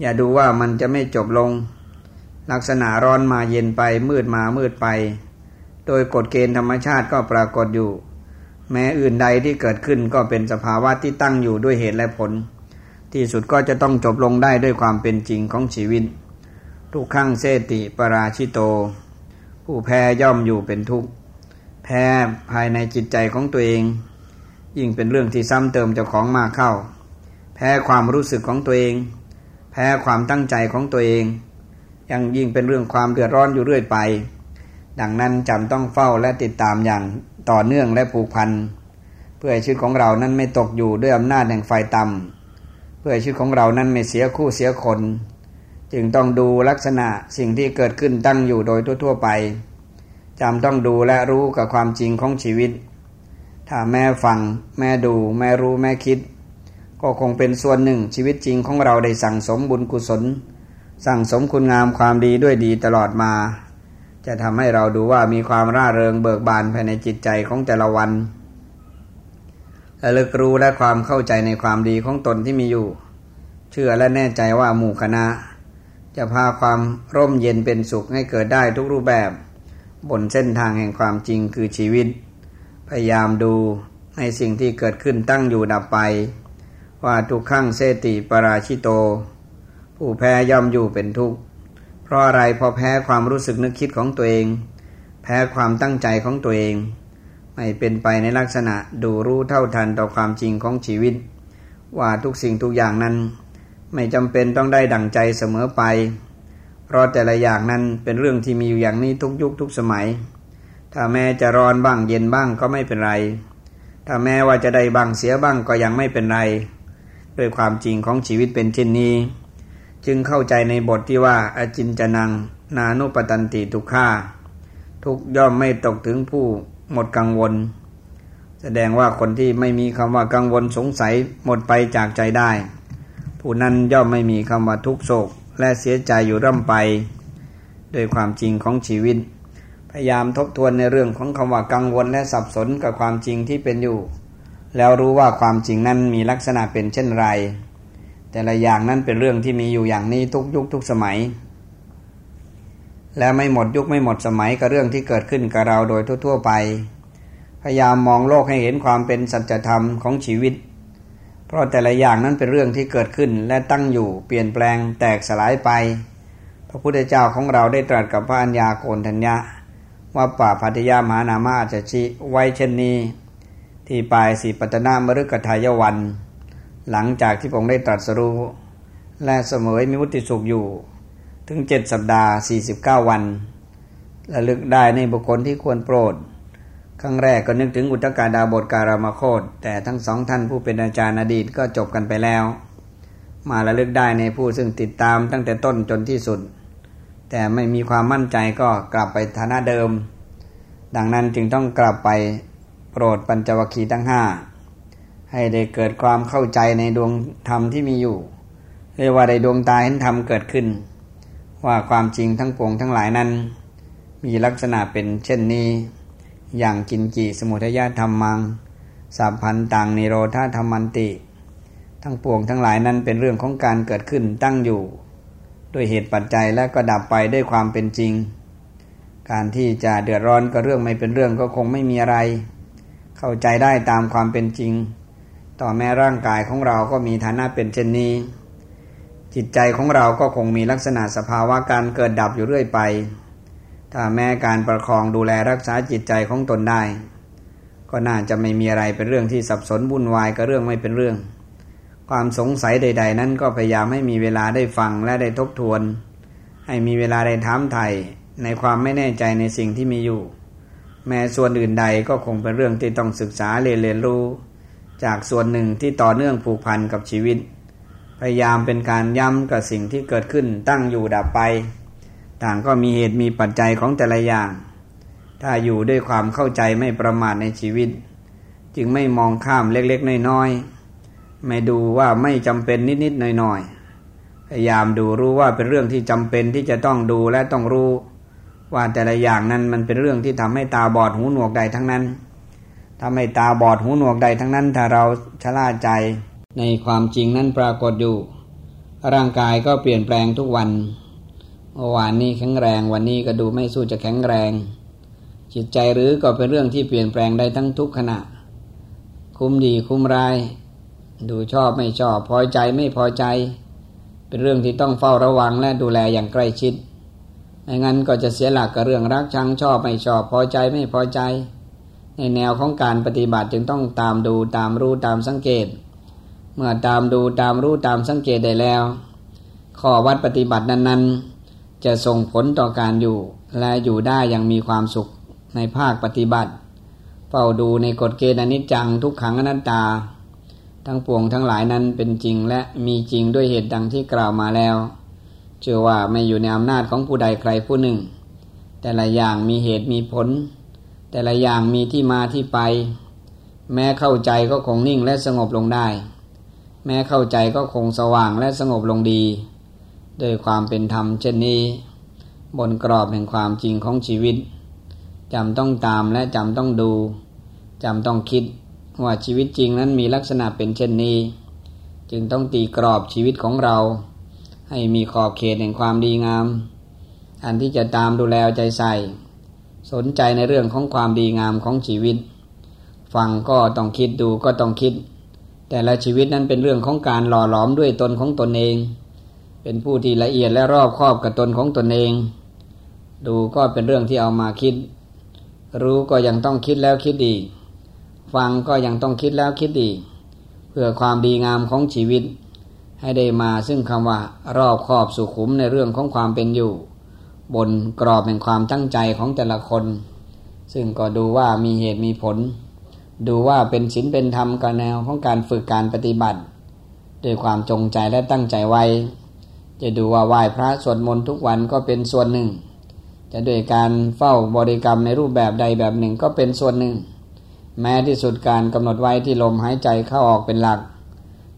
อย่าดูว่ามันจะไม่จบลง ลักษณะร้อนมาเย็นไปมืดมามืดไป โดยกฎเกณฑ์ธรรมชาติก็ปรากฏอยู่ แม้อื่นใดที่เกิดขึ้นก็เป็นสภาวะที่ตั้งอยู่ด้วยเหตุและผล ที่สุดก็จะต้องจบลงได้ด้วยความเป็นจริงของชีวิต ทุกขังเสติปราชิโต ผู้แพ้ย่อมอยู่เป็นทุกข์แพ้ภายในจิตใจของตัวเอง ยิ่งเป็นเรื่องที่ซ้ำเติมเจ้าของมากเข้า แพ้ความรู้สึกของตัวเอง แพ้ความตั้งใจของตัวเอง ยังยิ่งเป็นเรื่องความเดือดร้อนอยู่เรื่อยไป ดังนั้นจำต้องเฝ้าและติดตามอย่างต่อเนื่องและผูกพัน เพื่อชีวิตของเรานั้นไม่ตกอยู่ด้วยอำนาจแห่งไฟต่ำเพื่อชีวิตของเรานั้นไม่เสียคู่เสียคน จึงต้องดูลักษณะสิ่งที่เกิดขึ้นตั้งอยู่โดยทั่ว ๆ ไปจำต้องดูและรู้กับความจริงของชีวิต ถ้าแม่ฟัง แม่ดู แม่รู้แม่คิด ก็คงเป็นส่วนหนึ่งชีวิตจริงของเราได้สั่งสมบุญกุศล สั่งสมคุณงามความดีด้วยดีตลอดมา จะทำให้เราดูว่ามีความร่าเริงเบิกบานภายในจิตใจของแต่ละวันระลึกรู้และความเข้าใจในความดีของตนที่มีอยู่ เชื่อและแน่ใจว่าหมู่คณะ จะพาความร่มเย็นเป็นสุขให้เกิดได้ทุกรูปแบบ บนเส้นทางแห่งความจริงคือชีวิต พยายามดูในสิ่งที่เกิดขึ้นตั้งอยู่ดับไป ว่าทุกขังเสติปราชิโต ผู้แพ้ย่อมอยู่เป็นทุกข์เพราะอะไรพอแพ้ความรู้สึกนึกคิดของตัวเอง แพ้ความตั้งใจของตัวเองให้เป็นไปในลักษณะดูรู้เท่าทันต่อความจริงของชีวิต ว่าทุกสิ่งทุกอย่างนั้น ไม่จำเป็นต้องได้ดั่งใจเสมอไป เพราะแต่ละอย่างนั้นเป็นเรื่องที่มีอยู่อย่างนี้ทุกยุคทุกสมัย ถ้าแม้จะร้อนบ้างเย็นบ้างก็ไม่เป็นไร ถ้าแม้ว่าจะได้บ้างเสียบ้างก็ยังไม่เป็นไร ด้วยความจริงของชีวิตเป็นเช่นนี้ จึงเข้าใจในบทที่ว่าอาจินจนัง นานุปตันติทุกข้าทุกย่อมไม่ตกถึงผู้หมดกังวล แสดงว่าคนที่ไม่มีคำว่ากังวลสงสัยหมดไปจากใจได้ ผู้นั้นย่อมไม่มีคำว่าทุกโศก และเสียใจอยู่ร่ำไปโดยความจริงของชีวิต พยายามทบทวนในเรื่องของคำว่ากังวลและสับสนกับความจริงที่เป็นอยู่ แล้วรู้ว่าความจริงนั้นมีลักษณะเป็นเช่นไร แต่ละอย่างนั้นเป็นเรื่องที่มีอยู่อย่างนี้ทุกยุคทุกสมัย และไม่หมดยุคไม่หมดสมัยกับเรื่องที่เกิดขึ้นกับเราโดยทั่ว ๆ ไป พยายามมองโลกให้เห็นความเป็นสัจธรรมของชีวิต เพราะแต่ละอย่างนั้นเป็นเรื่องที่เกิดขึ้นและตั้งอยู่เปลี่ยนแปลงแตกสลายไป พระพุทธเจ้าของเราได้ตรัสกับพระัญญาโกนทัญญะว่าป่าพัทยามหานามาอาจชิไว้เช่นนี้ ที่ปลายสีปัตนามฤกทายวัน หลังจากที่พระองค์ได้ตรัสรู้ และเสมอมีวุติสุขอยู่ ถึงเจ็ดสัปดาห์สี่สิบเก้าวันระลึกได้ในบุคคลที่ควรโปรดครั้งแรกก็นึกถึงอุตกาดาบทการามาโคตแต่ทั้งสองท่านผู้เป็นอาจารย์อดีตก็จบกันไปแล้ว มาระลึกได้ในผู้ซึ่งติดตามตั้งแต่ต้นจนที่สุด แต่ไม่มีความมั่นใจก็กลับไปฐานะเดิม ดังนั้นจึงต้องกลับไป โปรดปัญจวัคคีย์ทั้งห้าให้ได้เกิดความเข้าใจในดวงธรรมที่มีอยู่เรียกว่าได้ดวงตาเห็นธรรมเกิดขึ้น ว่าความจริงทั้งปวงทั้งหลายนั้น มีลักษณะเป็นเช่นนี้ อย่างกินจีสมุทยาธรรมังสัพพันต่างนิโรธาธรรมันติ ทั้งปวงทั้งหลายนั้นเป็นเรื่องของการเกิดขึ้นตั้งอยู่ด้วยเหตุปัจจัยและก็ดับไปด้วยความเป็นจริง การที่จะเดือดร้อนก็เรื่องไม่เป็นเรื่องก็คงไม่มีอะไร เข้าใจได้ตามความเป็นจริง ต่อแม้ร่างกายของเราก็มีฐานะเป็นเช่นนี้ จิตใจของเราก็คงมีลักษณะสภาวะการเกิดดับอยู่เรื่อยไป ถ้าแม้การประคองดูแลรักษาจิตใจของตนได้ ก็น่าจะไม่มีอะไรเป็นเรื่องที่สับสนวุ่นวายก็เรื่องไม่เป็นเรื่อง ความสงสัยใด ๆ นั้นก็พยายามให้มีเวลาได้ฟังและได้ทบทวน ให้มีเวลาได้ถามไถ่ในความไม่แน่ใจในสิ่งที่มีอยู่ แม้ส่วนอื่นใดก็คงเป็นเรื่องที่ต้องศึกษาเรียนรู้ จากส่วนหนึ่งที่ต่อเนื่องผูกพันกับชีวิต พยายามเป็นการย้ำกับสิ่งที่เกิดขึ้นตั้งอยู่ดับไป ต่างก็มีเหตุมีปัจจัยของแต่ละอย่าง ถ้าอยู่ด้วยความเข้าใจไม่ประมาทในชีวิต จึงไม่มองข้ามเล็กๆน้อยๆไม่ดูว่าไม่จำเป็นนิดๆหน่อยๆพยายามดูรู้ว่าเป็นเรื่องที่จำเป็นที่จะต้องดูและต้องรู้ ว่าแต่ละอย่างนั้นมันเป็นเรื่องที่ทำให้ตาบอดหูหนวกใดทั้งนั้นทำให้ตาบอดหูหนวกใดทั้งนั้น ถ้าเราชะล่าใจในความจริงนั้นปรากฏอยู่ ร่างกายก็เปลี่ยนแปลงทุกวันเมื่อวานนี้แข็งแรงวันนี้ก็ดูไม่สู้จะแข็งแรง จิตใจหรือก็เป็นเรื่องที่เปลี่ยนแปลงได้ทั้งทุกขณะ คุ้มดีคุ้มร้าย ดูชอบไม่ชอบพอใจไม่พอใจ เป็นเรื่องที่ต้องเฝ้าระวังและดูแลอย่างใกล้ชิด ไม่งั้นก็จะเสียหลักกับเรื่องรักชังชอบไม่ชอบพอใจไม่พอใจ ในแนวของการปฏิบัติจึงต้องตามดูตามรู้ตามสังเกต เมื่อตามดูตามรู้ตามสังเกตได้แล้ว ข้อวัดปฏิบัตินั้นๆ จะส่งผลต่อการอยู่ และอยู่ได้อย่างมีความสุขในภาคปฏิบัติเฝ้าดูในกฎเกณฑ์อนิจจังทุกขังอนัตตา ทั้งปวงทั้งหลายนั้นเป็นจริงและมีจริงด้วยเหตุดังที่กล่าวมาแล้ว ชื่อว่าไม่อยู่ในอำนาจของผู้ใดใครผู้หนึ่ง แต่ละอย่างมีเหตุมีผล แต่ละอย่างมีที่มาที่ไป แม้เข้าใจก็คงนิ่งและสงบลงได้ แม้เข้าใจก็คงสว่างและสงบลงดีด้วยความเป็นธรรมเช่นนี้ บนกรอบแห่งความจริงของชีวิตจำต้องตามและจำต้องดูจำต้องคิดว่าชีวิตจริงนั้นมีลักษณะเป็นเช่นนี้ จึงต้องตีกรอบชีวิตของเรา ให้มีขอบเขตแห่งความดีงาม อันที่จะตามดูแลใจใส่ สนใจในเรื่องของความดีงามของชีวิต ฟังก็ต้องคิดดูก็ต้องคิด แต่ละชีวิตนั้นเป็นเรื่องของการหล่อหลอมด้วยตนของตนเอง เป็นผู้ที่ละเอียดและรอบคอบกับตนของตนเอง ดูก็เป็นเรื่องที่เอามาคิด รู้ก็ยังต้องคิดแล้วคิดอีกฟังก็ยังต้องคิดแล้วคิดอีกเพื่อความดีงามของชีวิต ให้ได้มาซึ่งคำว่ารอบครอบสุขุมในเรื่องของความเป็นอยู่ บนกรอบแห่งความตั้งใจของแต่ละคน ซึ่งก็ดูว่ามีเหตุมีผล ดูว่าเป็นศีลเป็นธรรมกับแนวของการฝึกการปฏิบัติด้วยความจงใจและตั้งใจไว้ จะดูว่าไหว้พระสวดมนต์ทุกวันก็เป็นส่วนหนึ่ง จะด้วยการเฝ้าบริกรรมในรูปแบบใดแบบหนึ่งก็เป็นส่วนหนึ่ง แม้ที่สุดการกำหนดไว้ที่ลมหายใจเข้าออกเป็นหลัก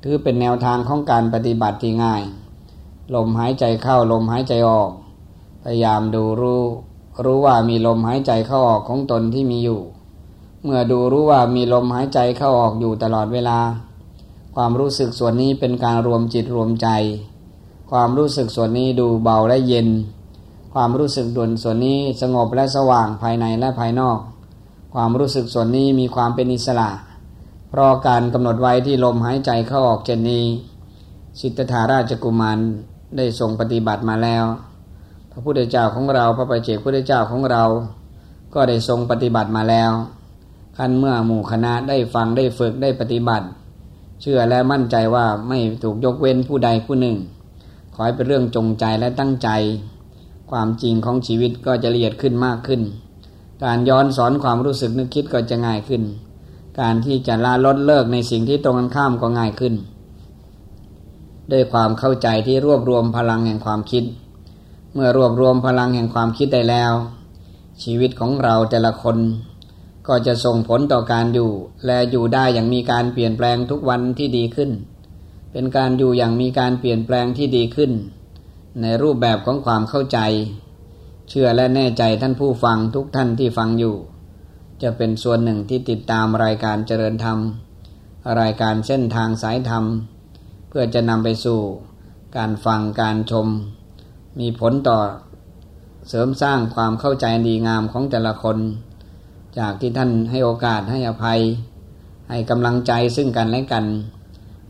ถือเป็นแนวทางของการปฏิบัติที่ง่าย ลมหายใจเข้าลมหายใจออก พยายามดูรู้ รู้ว่ามีลมหายใจเข้าออกของตนที่มีอยู่ เมื่อดูรู้ว่ามีลมหายใจเข้าออกอยู่ตลอดเวลา ความรู้สึกส่วนนี้เป็นการรวมจิตรวมใจ ความรู้สึกส่วนนี้ดูเบาและเย็น ความรู้สึกด่วนส่วนนี้สงบและสว่างภายในและภายนอก ความรู้สึกส่วนนี้มีความเป็นอิสระ เพราะการกำหนดไว้ที่ลมหายใจเข้าออกเช่นนี้สิทธาราชกุมารได้ทรงปฏิบัติมาแล้ว พระพุทธเจ้าของเราพระปเจกพุทธเจ้าของเรา ก็ได้ทรงปฏิบัติมาแล้วขั้นเมื่อหมู่คณะได้ฟังได้ฝึกได้ปฏิบัติ เชื่อและมั่นใจว่าไม่ถูกยกเว้นผู้ใดผู้หนึ่ง ขอให้เป็นเรื่องจงใจและตั้งใจ ความจริงของชีวิตก็จะละเอียดขึ้นมากขึ้น การย้อนสอนความรู้สึกนึกคิดก็จะง่ายขึ้น การที่จะละลดเลิกในสิ่งที่ตรงกันข้ามก็ง่ายขึ้น ด้วยความเข้าใจที่รวบรวมพลังแห่งความคิด เมื่อรวบรวมพลังแห่งความคิดได้แล้ว ชีวิตของเราแต่ละคน ก็จะส่งผลต่อการอยู่ และอยู่ได้อย่างมีการเปลี่ยนแปลงทุกวันที่ดีขึ้น เป็นการอยู่อย่างมีการเปลี่ยนแปลงที่ดีขึ้น ในรูปแบบของความเข้าใจ เชื่อและแน่ใจท่านผู้ฟังทุกท่านที่ฟังอยู่ จะเป็นส่วนหนึ่งที่ติดตามรายการเจริญธรรม รายการเส้นทางสายธรรม เพื่อจะนำไปสู่การฟังการชม มีผลต่อเสริมสร้างความเข้าใจดีงามของแต่ละคน จากที่ท่านให้โอกาสให้อภัย ให้กำลังใจซึ่งกันและกัน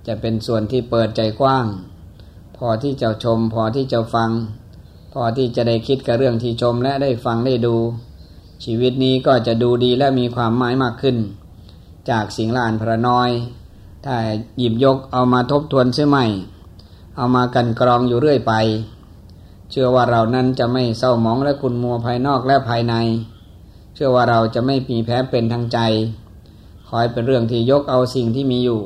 จะเป็นส่วนที่เปิดใจกว้าง พอที่จะชม พอที่จะฟัง พอที่จะได้คิดกับเรื่องที่ชมและได้ฟังได้ดู ชีวิตนี้ก็จะดูดีและมีความหมายมากขึ้น จากสิ่งละอันพระน้อย ถ้าหยิบยกเอามาทบทวนเสียใหม่ เอามากันกรองอยู่เรื่อยไป เชื่อว่าเรานั้นจะไม่เศร้าหมองและคุณมัวภายนอกและภายใน เชื่อว่าเราจะไม่มีแพ้เป็นทางใจ ขอให้เป็นเรื่องที่ยกเอาสิ่งที่มีอยู่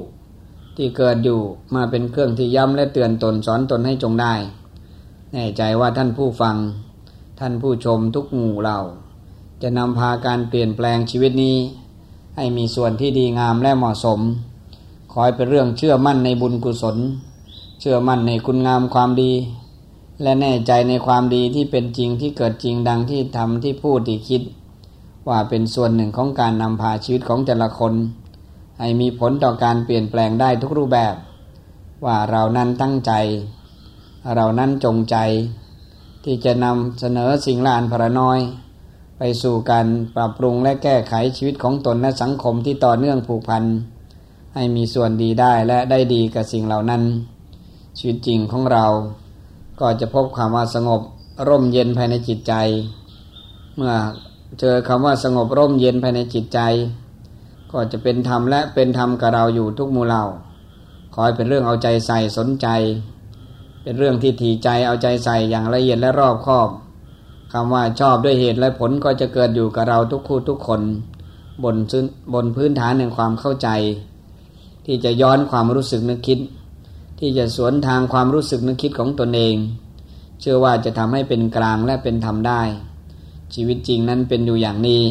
ที่เกิดอยู่มาเป็นเครื่องที่ย้ำและเตือนตนสอนตนให้จงได้ แน่ใจว่าท่านผู้ฟัง ท่านผู้ชมทุกหมู่เรา จะนำพาการเปลี่ยนแปลงชีวิตนี้ ให้มีส่วนที่ดีงามและเหมาะสม ขอให้เป็นเรื่องเชื่อมั่นในบุญกุศล เชื่อมั่นในคุณงามความดี และแน่ใจในความดีที่เป็นจริงที่เกิดจริงดังที่ทำที่พูดที่คิด ว่าเป็นส่วนหนึ่งของการนำพาชีวิตของแต่ละคน ให้มีผลต่อการเปลี่ยนแปลงได้ทุกรูปแบบ ว่าเรานั้นตั้งใจ เรานั้นจงใจ ที่จะนำเสนอสิ่งลานพระน้อย ไปสู่การปรับปรุงและแก้ไขชีวิตของตนและสังคมที่ต่อเนื่องผูกพัน ให้มีส่วนดีได้และได้ดีกับสิ่งเหล่านั้น ชีวิตจริงของเรา ก็จะพบคำว่าสงบร่มเย็นภายในจิตใจ เมื่อเจอคำว่าสงบร่มเย็นภายในจิตใจ ก็จะเป็นธรรมและเป็นธรรมกับเราอยู่ทุกมูเราขอให้เป็นเรื่องเอาใจใส่สนใจ เป็นเรื่องที่ถีใจเอาใจใส่อย่างละเอียดและรอบคอบ คำว่าชอบด้วยเหตุและผลก็จะเกิดอยู่กับเราทุกคู่ทุกคน บนบนพื้นฐานแห่งความเข้าใจ ที่จะย้อนความรู้สึกนึกคิด ที่จะสวนทางความรู้สึกนึกคิดของตนเอง เชื่อว่าจะทำให้เป็นกลางและเป็นธรรมได้ ชีวิตจริงนั้นเป็นอยู่อย่างนี้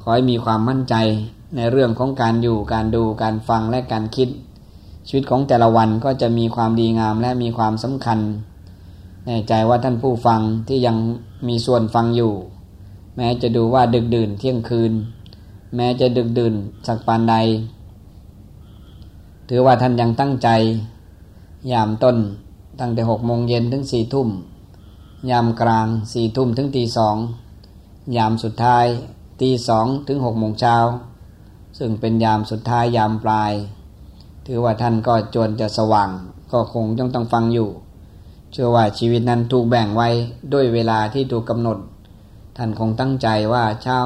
ขอให้มีความมั่นใจในเรื่องของการอยู่การดูการฟังและการคิด ชีวิตของแต่ละวันก็จะมีความดีงามและมีความสำคัญ แน่ใจว่าท่านผู้ฟังที่ยังมีส่วนฟังอยู่ แม้จะดูว่าดึกดื่นเที่ยงคืน แม้จะดึกดื่นสักปานใด ถือว่าท่านยังตั้งใจ ยามต้นตั้งแต่หกโมงเย็นถึงสี่ทุ่ม ยามกลางสี่ทุ่มถึงตีสองยามสุดท้ายตีสองถึงหกโมงเช้า ซึ่งเป็นยามสุดท้ายยามปลาย ถือว่าท่านก็จวนจะสว่างก็คงต้องต้องฟังอยู่ เชื่อว่าชีวิตนั้นถูกแบ่งไว้ด้วยเวลาที่ถูกกำหนด ท่านคงตั้งใจว่าเช้า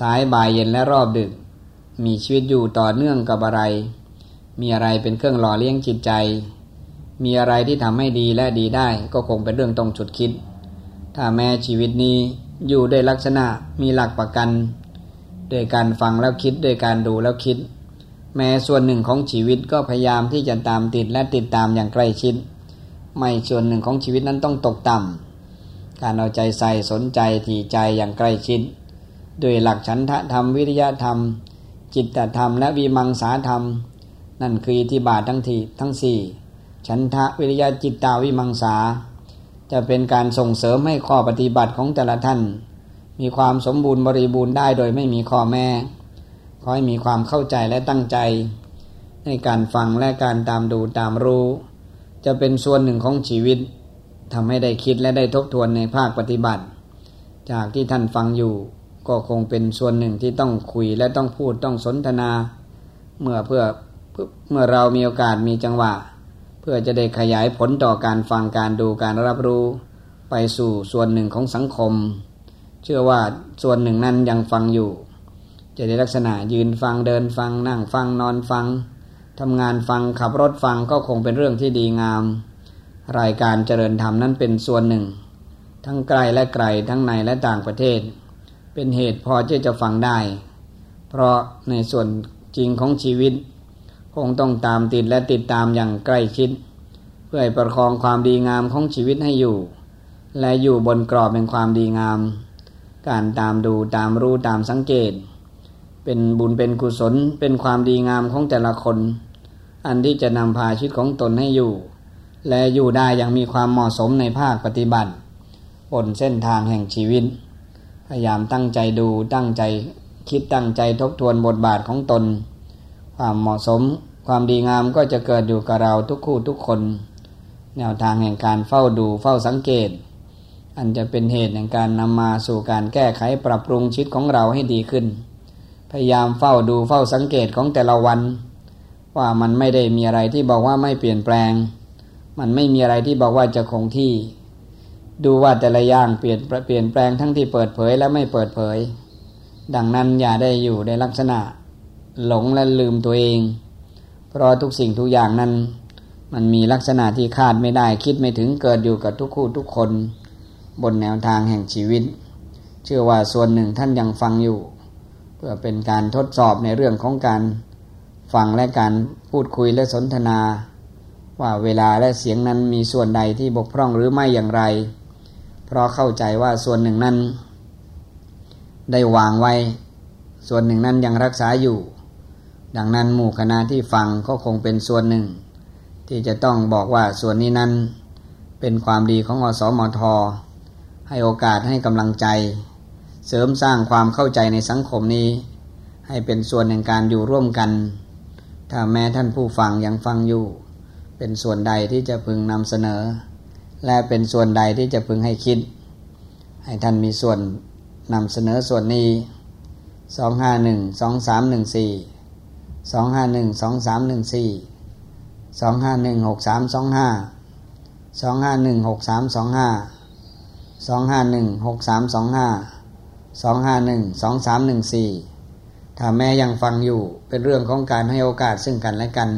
สายบ่ายเย็นและรอบดึก มีชีวิตอยู่ต่อเนื่องกับอะไร มีอะไรเป็นเครื่องหล่อเลี้ยงจิตใจ มีอะไรที่ทำให้ดีและดีได้ ก็คงเป็นเรื่องต้องฉุดคิด ถ้าแม้ชีวิตนี้อยู่ด้วยลักษณะมีหลักประกันโดยการฟังแล้วคิดโดยการดูแล้วคิด แม้ส่วนหนึ่งของชีวิตก็พยายามที่จะตามติดและติดตามอย่างใกล้ชิด ไม่ส่วนหนึ่งของชีวิตนั้นต้องตกต่ำการเอาใจใส่สนใจที่ใจอย่างใกล้ชิดด้วยหลักฉันทะธรรมวิริยะธรรม จิตธรรมและวิมังสาธรรม นั่นคือที่บาททั้งทีทั้งสี่ฉันทะวิริยะจิตตาวิมังสา จะเป็นการส่งเสริมให้ข้อปฏิบัติของแต่ละท่าน มีความสมบูรณ์บริบูรณ์ได้โดยไม่มีข้อแม่ขอให้มีความเข้าใจและตั้งใจ ในการฟังและการตามดูตามรู้ จะเป็นส่วนหนึ่งของชีวิตทำให้ได้คิดและได้ทบทวนในภาคปฏิบัติ จากที่ท่านฟังอยู่ก็คงเป็นส่วนหนึ่งที่ต้องคุยและต้องพูดต้องสนทนา เมื่อเพื่อเมื่อเรามีโอกาสมีจังหวะ เพื่อจะได้ขยายผลต่อการฟังการดูการรับรู้ ไปสู่ส่วนหนึ่งของสังคม เชื่อว่าส่วนหนึ่งนั้นยังฟังอยู่ จะได้ลักษณะยืนฟังเดินฟังนั่งฟังนอนฟัง ทำงานฟังขับรถฟังก็คงเป็นเรื่องที่ดีงาม รายการเจริญธรรมนั้นเป็นส่วนหนึ่ง ทั้งไกลและไกลทั้งในและต่างประเทศ เป็นเหตุพอที่จะฟังได้ เพราะในส่วนจริงของชีวิต คงต้องตามติดและติดตามอย่างใกล้ชิด เพื่อประคองความดีงามของชีวิตให้อยู่ และอยู่บนกรอบเป็นความดีงาม การตามดูตามรู้ตามสังเกต เป็นบุญเป็นกุศลเป็นความดีงามของแต่ละคน อันที่จะนำพาชีวิตของตนให้อยู่ และอยู่ได้อย่างมีความเหมาะสมในภาคปฏิบัติบนเส้นทางแห่งชีวิต พยายามตั้งใจดูตั้งใจคิดตั้งใจทบทวนบทบาทของตน ความเหมาะสม ความดีงามก็จะเกิดอยู่กับเราทุกคู่ทุกคน แนวทางแห่งการเฝ้าดูเฝ้าสังเกต อันจะเป็นเหตุแห่งการนำมาสู่การแก้ไขปรับปรุงชีวิตของเราให้ดีขึ้น พยายามเฝ้าดูเฝ้าสังเกตของแต่ละวัน ว่ามันไม่ได้มีอะไรที่บอกว่าไม่เปลี่ยนแปลง มันไม่มีอะไรที่บอกว่าจะคงที่ ดูว่าแต่ละอย่างเปลี่ยนเปลี่ยนแปลงทั้งที่เปิดเผยและไม่เปิดเผย ดังนั้นอย่าได้อยู่ในลักษณะ หลงและลืมตัวเอง เพราะทุกสิ่งทุกอย่างนั้น มันมีลักษณะที่คาดไม่ได้คิดไม่ถึงเกิดอยู่กับทุกคู่ทุกคน บนแนวทางแห่งชีวิต เชื่อว่าส่วนหนึ่งท่านยังฟังอยู่ พื่อเป็นการทดสอบในเรื่องของการฟังและการพูดคุยและสนทนา ว่าเวลาและเสียงนั้นมีส่วนใดที่บกพร่องหรือไม่อย่างไร เพราะเข้าใจว่าส่วนหนึ่งนั้น ได้วางไว้ ส่วนหนึ่งนั้นยังรักษาอยู่ ดังนั้นหมู่คณะที่ฟังก็คงเป็นส่วนหนึ่ง ที่จะต้องบอกว่าส่วนนี้นั้น เป็นความดีของอสมทให้โอกาสให้กำลังใจ เสริมสร้างความเข้าใจในสังคมนี้ ให้เป็นส่วนแห่งการอยู่ร่วมกัน ถ้าแม้ท่านผู้ฟังยังฟังอยู่ เป็นส่วนใดที่จะพึงนำเสนอ และเป็นส่วนใดที่จะพึงให้คิด ให้ท่านมีส่วนนำเสนอส่วนนี้สองห้าหนึ่งสอง สองห้าหนึ่งสองสามหนึ่งสี่สองห้าหนึ่งหกสามสองห้าสองห้าหนึ่งหกสามสองห้าสองห้าหนึ่งหกสามสองห้าสองห้าหนึ่งสองสามหนึ่งสี่ถ้าแม่ยังฟังอยู่เป็นเรื่องของการให้โอกาสซึ่งกันและกัน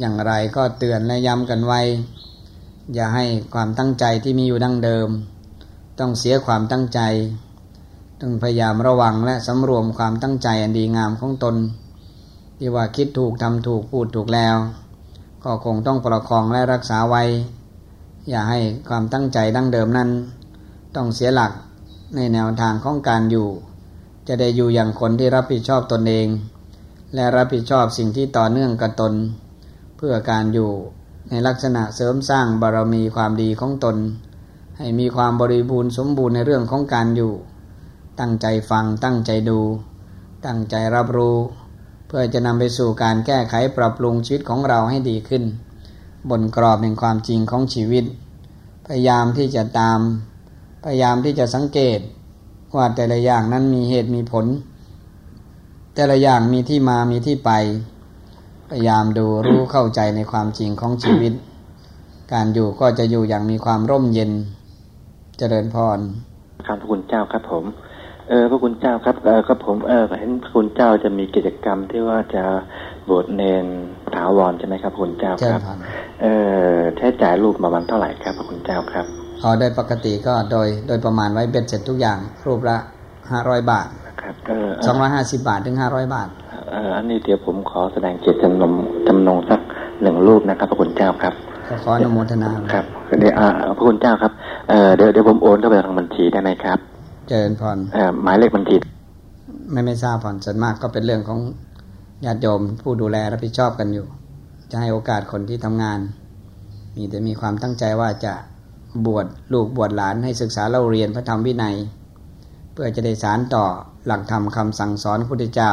อย่างไรก็เตือนและย้ำกันไว้ อย่าให้ความตั้งใจที่มีอยู่ดั้งเดิม ต้องเสียความตั้งใจ ต้องพยายามระวังและสำรวมความตั้งใจอันดีงามของตน ที่ว่าคิดถูกทำถูกพูดถูกแล้ว ก็คงต้องประคองและรักษาไว้ อย่าให้ความตั้งใจดั้งเดิมนั้น ต้องเสียหลัก ในแนวทางของการอยู่ จะได้อยู่อย่างคนที่รับผิดชอบตนเอง และรับผิดชอบสิ่งที่ต่อเนื่องกับตน เพื่อการอยู่ในลักษณะเสริมสร้างบารมีความดีของตน ให้มีความบริบูรณ์สมบูรณ์ในเรื่องของการอยู่ ตั้งใจฟังตั้งใจดู ตั้งใจรับรู้ เพื่อจะนำไปสู่การแก้ไขปรับปรุงชีวิตของเราให้ดีขึ้น บนกรอบแห่งความจริงของชีวิต พยายามที่จะตาม พยายามที่จะสังเกตว่าแต่ละอย่างนั้นมีเหตุมีผล แต่ละอย่างมีที่มามีที่ไป พยายามดูรู้เข้าใจในความจริงของชีวิต การอยู่ก็จะอยู่อย่างมีความร่มเย็นเจริญพรครับพระคุณเจ้าครับผม เออพระคุณเจ้าครับเออครับผมเออเห็นพระคุณเจ้าจะมีกิจกรรมที่ว่าจะบวชเนนถาวรใช่ไหมครับพระคุณเจ้าครับ เออใช้จ่ายรูปประมาณเท่าไหร่ครับพระคุณเจ้าครับ อ๋อโดยปกติก็โดยโดยประมาณไว้เบ็ดเสร็จทุกอย่าง รูปละห้าร้อยบาทครับสองร้อยห้าสิบาทถึงห้าร้อยบาทเอออันนี้เดี๋ยวผมขอแสดงเจตจำนงจำนงสักหนึ่งรูปนะครับพระคุณเจ้าครับขออนุโมทนาครับเดี๋ยวพระคุณเจ้าครับเออเดี๋ยวเดี๋ยวผมโอนเข้าไปทางบัญชีได้ไหมครับ เจริญพรเออหมายเลขบัญชี ไม่ไม่ทราบผ่อนส่วนมากก็เป็นเรื่องของญาติโยมผู้ดูแลรับผิดชอบกันอยู่ จะให้โอกาสคนที่ทำงาน มีแต่มีความตั้งใจว่าจะ บวชลูกบวชหลานให้ศึกษาเล่าเรียนพระธรรมวินัย เพื่อจะได้สารต่อหลักธรรมคำสั่งสอนพระพุทธเจ้า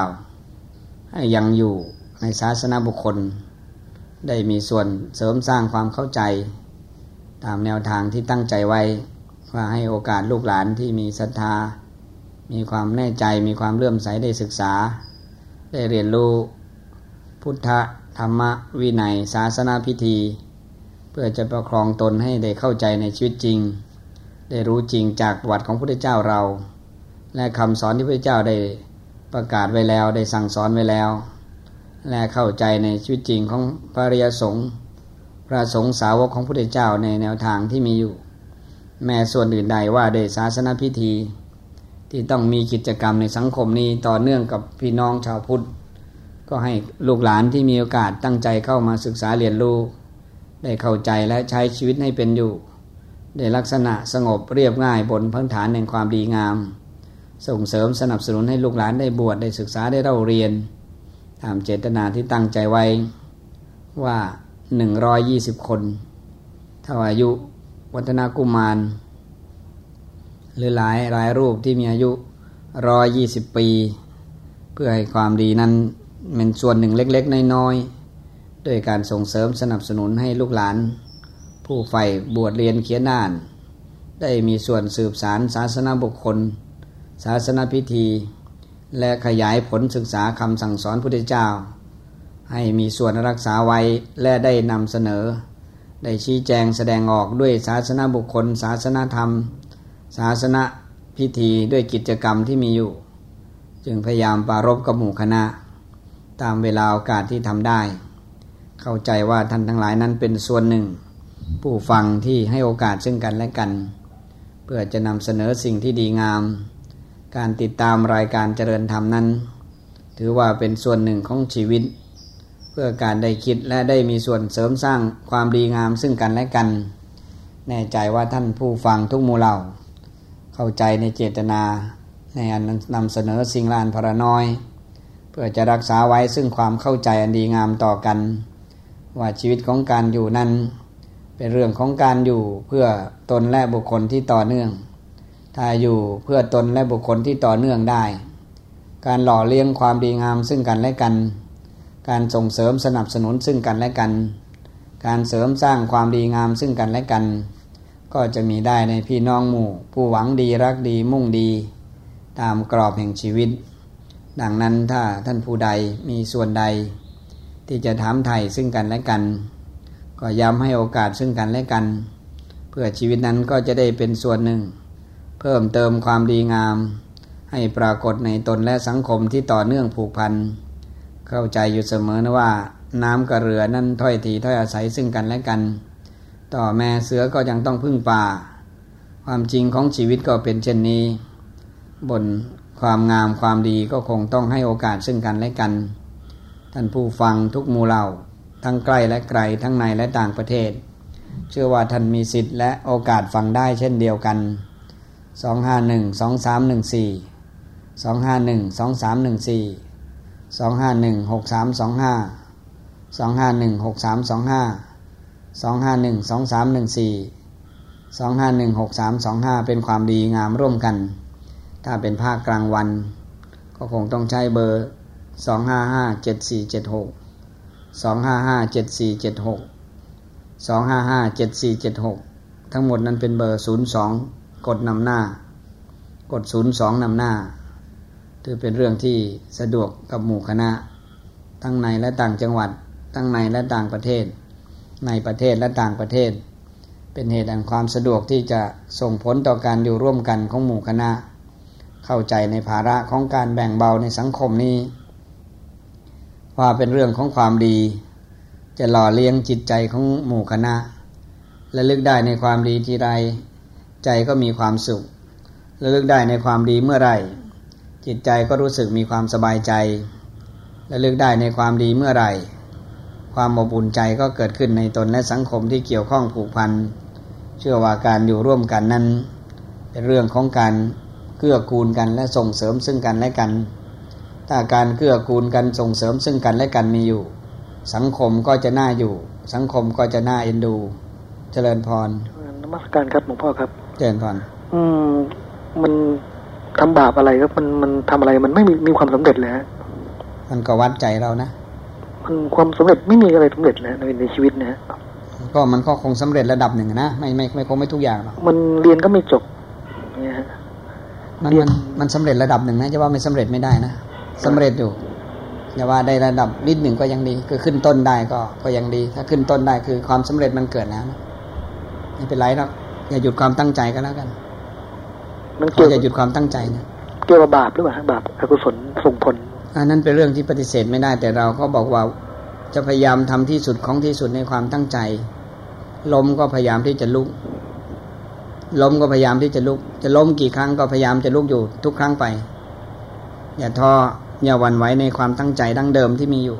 ให้ยังอยู่ในศาสนาบุคคล ได้มีส่วนเสริมสร้างความเข้าใจ ตามแนวทางที่ตั้งใจไว้ว่าให้โอกาสลูกหลานที่มีศรัทธา มีความแน่ใจมีความเลื่อมใสได้ศึกษา ได้เรียนรู้พุทธธรรมวินัยศาสนาพิธี เพื่อจะประครองตนให้ได้เข้าใจในชีวิตจริง ได้รู้จริงจากประวัติของพระพุทธเจ้าเรา และคำสอนที่พระพุทธเจ้าได้ประกาศไว้แล้ว ได้สั่งสอนไว้แล้ว และเข้าใจในชีวิตจริงของพระริยสงฆ์พระสงฆ์สาวกของพระพุทธเจ้าในแนวทางที่มีอยู่ แม้ส่วนอื่นใดว่าได้ศาสนาพิธี ที่ต้องมีกิจกรรมในสังคมนี้ต่อเนื่องกับพี่น้องชาวพุทธ ก็ให้ลูกหลานที่มีโอกาสตั้งใจเข้ามาศึกษาเรียนรู้ ได้เข้าใจและใช้ชีวิตให้เป็นอยู่ได้ลักษณะสงบเรียบง่ายบนพื้นฐานแห่งความดีงาม ส่งเสริมสนับสนุนให้ลูกหลานได้บวชได้ศึกษาได้เล่าเรียนตามเจตนาที่ตั้งใจไว้ว่าหนึ่งร้อยยี่สิบคนถ้าอายุวัฒนากุมาร หรือหลายหลายรูปที่มีอายุร้อยยี่สิบปี เพื่อให้ความดีนั้นเป็นส่วนหนึ่งเล็ก ๆ น้อยๆ ด้วยการส่งเสริมสนับสนุนให้ลูกหลาน ผู้ใฝ่บวชเรียนเขียนน่าน ได้มีส่วนสืบสารศาสนาบุคคล ศาสนาพิธี และขยายผลศึกษาคำสั่งสอนพุทธเจ้า ให้มีส่วนรักษาไว้และได้นำเสนอ ได้ชี้แจงแสดงออกด้วยศาสนาบุคคล ศาสนาธรรม ศาสนาพิธีด้วยกิจกรรมที่มีอยู่ จึงพยายามปรารบกับหมู่คณะ ตามเวลาโอกาสที่ทำได้ เข้าใจว่าท่านทั้งหลายนั้นเป็นส่วนหนึ่ง ผู้ฟังที่ให้โอกาสซึ่งกันและกัน เพื่อจะนำเสนอสิ่งที่ดีงาม การติดตามรายการเจริญธรรมนั้น ถือว่าเป็นส่วนหนึ่งของชีวิต เพื่อการได้คิดและได้มีส่วนเสริมสร้างความดีงามซึ่งกันและกัน แน่ใจว่าท่านผู้ฟังทุกหมู่เหล่า เข้าใจในเจตนา ในการนำเสนอสิ่งลานพระน้อยเพื่อจะรักษาไว้ซึ่งความเข้าใจอันดีงามต่อกัน ว่าชีวิตของการอยู่นั้น เป็นเรื่องของการอยู่เพื่อตนและบุคคลที่ต่อเนื่อง ถ้าอยู่เพื่อตนและบุคคลที่ต่อเนื่องได้ การหล่อเลี้ยงความดีงามซึ่งกันและกัน การส่งเสริมสนับสนุนซึ่งกันและกัน การเสริมสร้างความดีงามซึ่งกันและกัน ก็จะมีได้ในพี่น้องหมู่ ผู้หวังดีรักดีมุ่งดี ตามกรอบแห่งชีวิต ดังนั้นถ้าท่านผู้ใดมีส่วนใด ที่จะถามไถ่ซึ่งกันและกัน ก็ย้ำให้โอกาสซึ่งกันและกัน เพื่อชีวิตนั้นก็จะได้เป็นส่วนหนึ่ง เพิ่มเติมความดีงาม ให้ปรากฏในตนและสังคมที่ต่อเนื่องผูกพัน เข้าใจอยู่เสมอนะว่า น้ำกับเรือนั้นถ้อยทีถ้อยอาศัยซึ่งกันและกัน ต่อแม่เสือก็ยังต้องพึ่งป่า ความจริงของชีวิตก็เป็นเช่นนี้ บนความงามความดีก็คงต้องให้โอกาสซึ่งกันและกัน ท่านผู้ฟังทุกหมู่เหล่า ทั้งใกล้และไกลทั้งในและต่างประเทศ เชื่อว่าท่านมีสิทธิ์และโอกาสฟังได้เช่นเดียวกัน 251 2314 251 2314 251 6325 251 6325 251 2314 251 6325 เป็นความดีงามร่วมกัน ถ้าเป็นภาคกลางวัน ก็คงต้องใช้เบอร์ สองห้าห้าเจ็ดสี่เจ็ดหกสองห้าห้าเจ็ดสี่เจ็ดหกสองห้าห้าเจ็ดสี่เจ็ดหกทั้งหมดนั้นเป็นเบอร์ศูนย์สองกดนำหน้า กดศูนย์สองนำหน้าถือเป็นเรื่องที่สะดวกกับหมู่คณะ ทั้งในและต่างจังหวัด ทั้งในและต่างประเทศ ในประเทศและต่างประเทศ เป็นเหตุแห่งความสะดวกที่จะส่งผลต่อการอยู่ร่วมกันของหมู่คณะ เข้าใจในภาระของการแบ่งเบาในสังคมนี้ ว่าเป็นเรื่องของความดี จะหล่อเลี้ยงจิตใจของหมู่คณะ และลึกได้ในความดีที่ใดใจก็มีความสุขและลึกได้ในความดีเมื่อไรจิตใจก็รู้สึกมีความสบายใจ และลึกได้ในความดีเมื่อไรความอบอุ่นใจก็เกิดขึ้นในตนและสังคมที่เกี่ยวข้องผูกพันเชื่อว่าการอยู่ร่วมกันนั้น เป็นเรื่องของการเกื้อกูลกันและส่งเสริมซึ่งกันและกัน ถ้าการเกื้อกูลกันส่งเสริมซึ่งกันและกันมีอยู่ สังคมก็จะน่าอยู่ สังคมก็จะน่าเอ็นดู เจริญพรนมัสการครับหลวงพ่อครับ เจริญพรอืมมันทำบาปอะไรครับมันมันทำอะไรมันไม่มีมีความสำเร็จเลยฮะมันก็วัดใจเรานะมันความสำเร็จไม่มีอะไรสำเร็จแล้วในในชีวิตนะฮะก็มันก็คงสำเร็จระดับหนึ่งนะไม่ไม่ไม่คงไม่ทุกอย่างหรอกมันเรียนก็ไม่จบเนี่ยฮะมันมันมันสำเร็จระดับหนึ่งนะจะว่าไม่สำเร็จไม่ได้นะ สำเร็จอยู่อย่าว่าได้ระดับนิดหนึ่งก็ยังดี คือขึ้นต้นได้ก็ก็ยังดี ถ้าขึ้นต้นได้คือความสำเร็จมันเกิดแล้วไม่เป็นไรหรอกอย่าหยุดความตั้งใจก็แล้วกัน มันเกี่ยวอย่าหยุดความตั้งใจนะเกี่ยวกับบาปหรือเปล่าบาปอกุศลส่งผลอันนั้นเป็นเรื่องที่ปฏิเสธไม่ได้ แต่เราก็บอกว่าจะพยายามทำที่สุดของที่สุดในความตั้งใจลมก็พยายามที่จะลุกล้มก็พยายามที่จะลุก จะล้มกี่ครั้งก็พยายามจะลุกอยู่ทุกครั้งไป อย่าท้อ อย่าหวั่นไหวในความตั้งใจดั้งเดิมที่มีอยู่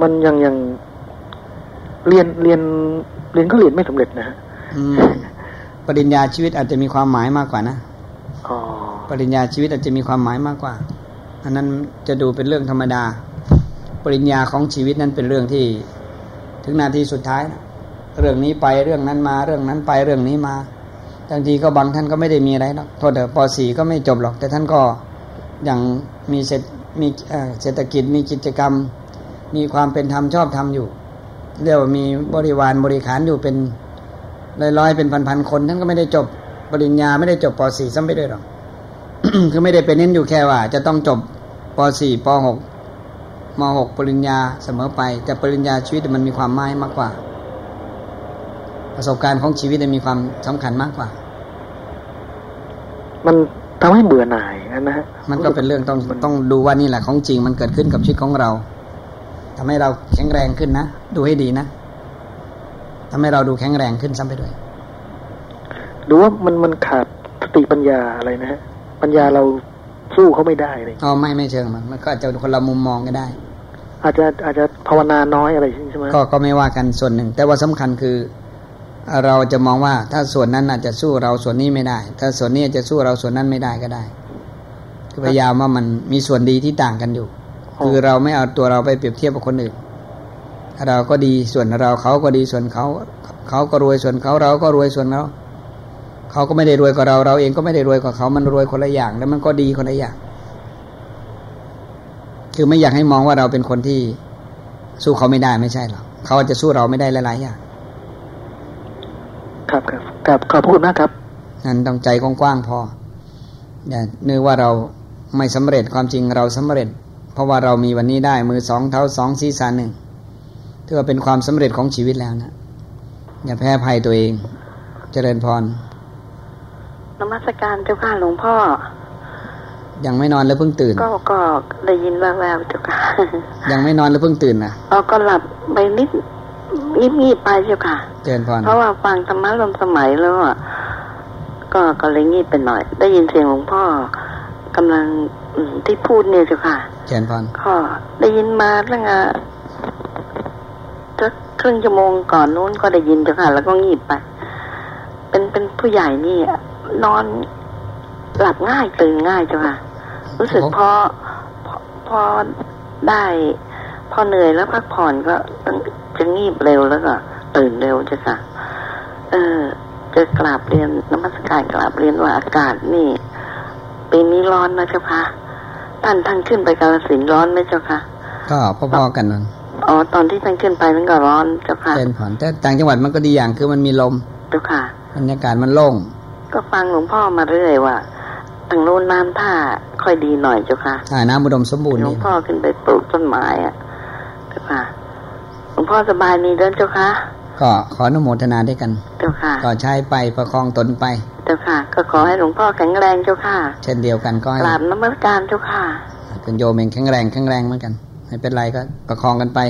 มันยังยังเรียนเรียนเรียนก็เรียนไม่สำเร็จนะฮะปริญญาชีวิตอาจจะมีความหมายมากกว่านะปริญญาชีวิตอาจจะมีความหมายมากกว่า อันนั้นจะดูเป็นเรื่องธรรมดา ปริญญาของชีวิตนั้นเป็นเรื่องที่ ถึงนาทีสุดท้ายนะเรื่องนี้ไปเรื่องนั้นมา เรื่องนั้นไปเรื่องนี้มา บางทีก็บางท่านก็ไม่ได้มีอะไรหรอกโทษเถอะป .4 ก็ไม่จบหรอก แต่ท่านก็ยังมีเศรษมีเศรษฐกิจมีกิจกรรม มีความเป็นธรรมชอบธรรมอยู่ เรียกว่ามีบริวารบริขารอยู่เป็นร้อยๆเป็นพันๆคน ท่านก็ไม่ได้จบปริญญาไม่ได้จบป .4 ซ้ำไปด้วยหรอกคือไม่ได้เป็นเน้นอยู่แค่ว่า จะต้องจบป .4 ป .6 ม .6 ปริญญาเสมอไป แต่ปริญญาชีวิตมันมีความหมายมากกว่า ประสบการณ์ของชีวิตมีความสำคัญมากกว่า มันทำให้เบื่อหน่ายนะฮะมันก็เป็นเรื่องต้องต้องดูว่านี่แหละของจริงมันเกิดขึ้นกับชีวิตของเราทำให้เราแข็งแรงขึ้นนะ ดูให้ดีนะทำให้เราดูแข็งแรงขึ้นซ้ำไปด้วยหรือว่ามันมันขาดสติปัญญาอะไรนะฮะปัญญาเราสู้เขาไม่ได้เลยอ๋อไม่ไม่เชิงมันมันก็อาจจะคนละมุมมองก็ได้ อาจจะอาจจะภาวนาน้อยอะไรใช่ไหมก็ก็ไม่ว่ากันส่วนหนึ่ง แต่ว่าสำคัญคือ เราจะมองว่าถ้าส่วนนั้นอาจจะสู้เราส่วนนี้ไม่ได้ ถ้าส่วนนี้จะสู้เราส่วนนั้นไม่ได้ก็ได้พยายามว่ามันมีส่วนดีที่ต่างกันอยู่ คือเราไม่เอาตัวเราไปเปรียบเทียบกับคนอื่น เราก็ดีส่วนเราเขาก็ดีส่วนเขา เขาก็รวยส่วนเขาเราก็รวยส่วนเราเขาก็ไม่ได้รวยกว่าเรา เราเองก็ไม่ได้รวยกว่าเขา มันรวยคนละอย่าง แล้วมันก็ดีคนละอย่าง คือไม่อยากให้มองว่าเราเป็นคนที่สู้เขาไม่ได้ไม่ใช่หรอกเขาจะสู้เราไม่ได้หลายๆอย่าง ครับครับครับขอบคุณนะครับนั่นต้องใจกว้างๆพออย่านึกว่าเราไม่สำเร็จความจริงเราสำเร็จ เพราะว่าเรามีวันนี้ได้มือสองเท้าสองศีรษะหนึ่งถือว่าเป็นความสำเร็จของชีวิตแล้วนะอย่าแพ้ภัยตัวเอง เจริญพรนมัสการเจ้าค่ะหลวงพ่อ ยังไม่นอนแล้วเพิ่งตื่น ก็ก็ได้ยินแววๆเจ้าค่ะยังไม่นอนแล้วเพิ่งตื่นนะอ๋อก็หลับไปนิด งีบงีบไปเจ้าค่ะเจริญพรเพราะว่าฟังธรรมะลมสมัยแล้วอะก็ก็เลยงีบไปหน่อย ได้ยินเสียงหลวงพ่อกำลังที่พูดเนี่ยเจ้าค่ะเจริญพรก็ได้ยินมาตั้งแต่สักครึ่งชั่วโมงก่อนนู้นก็ได้ยินเจ้าค่ะ แล้วก็งีบไป เป็นเป็นผู้ใหญ่นี่นอนหลับง่ายตื่นง่ายจ้ะค่ะ รู้สึกพอพอได้ พอเหนื่อยแล้วพักผ่อนก็จะงีบเร็วแล้วก็ตื่นเร็วจ้ะค่ะเออจะกราบเรียนน้ำมัสการกราบเรียนว่าอากาศนี่ปีนี้ร้อนนะเจ้าค่ะท่านท่านขึ้นไปกาลสินร้อนไหมเจ้าค่ะก็พอๆกันนั่นอ๋อตอนที่ท่านขึ้นไปมันก็ร้อนเจ้าค่ะเป็นผ่อนแต่ต่างจังหวัดมันก็ดีอย่างคือมันมีลมเจ้าค่ะบรรยากาศมันโล่งก็ฟังหลวงพ่อมาเรื่อยว่าทางโน้นน้ำท่าค่อยดีหน่อยเจ้าค่ะอ่าน้ำอุดมสมบูรณ์หลวงพ่อขึ้นไปปลูกต้นไม้อะเจ้า ค่ะหลวงพ่อสบายดีเดินเจ้าค่ะก็ขออนุโมทนาด้วยกัน เจ้าค่ะ ก็ใช้ไปประคองตนไป เจ้าค่ะ ก็ขอให้หลวงพ่อแข็งแรงเจ้าค่ะ เช่นเดียวกันก็กราบนมัสการเจ้าค่ะเป็นโยมเองแข็งแรงแข็งแรงเหมือนกัน ไม่เป็นไรก็ประคองกันไป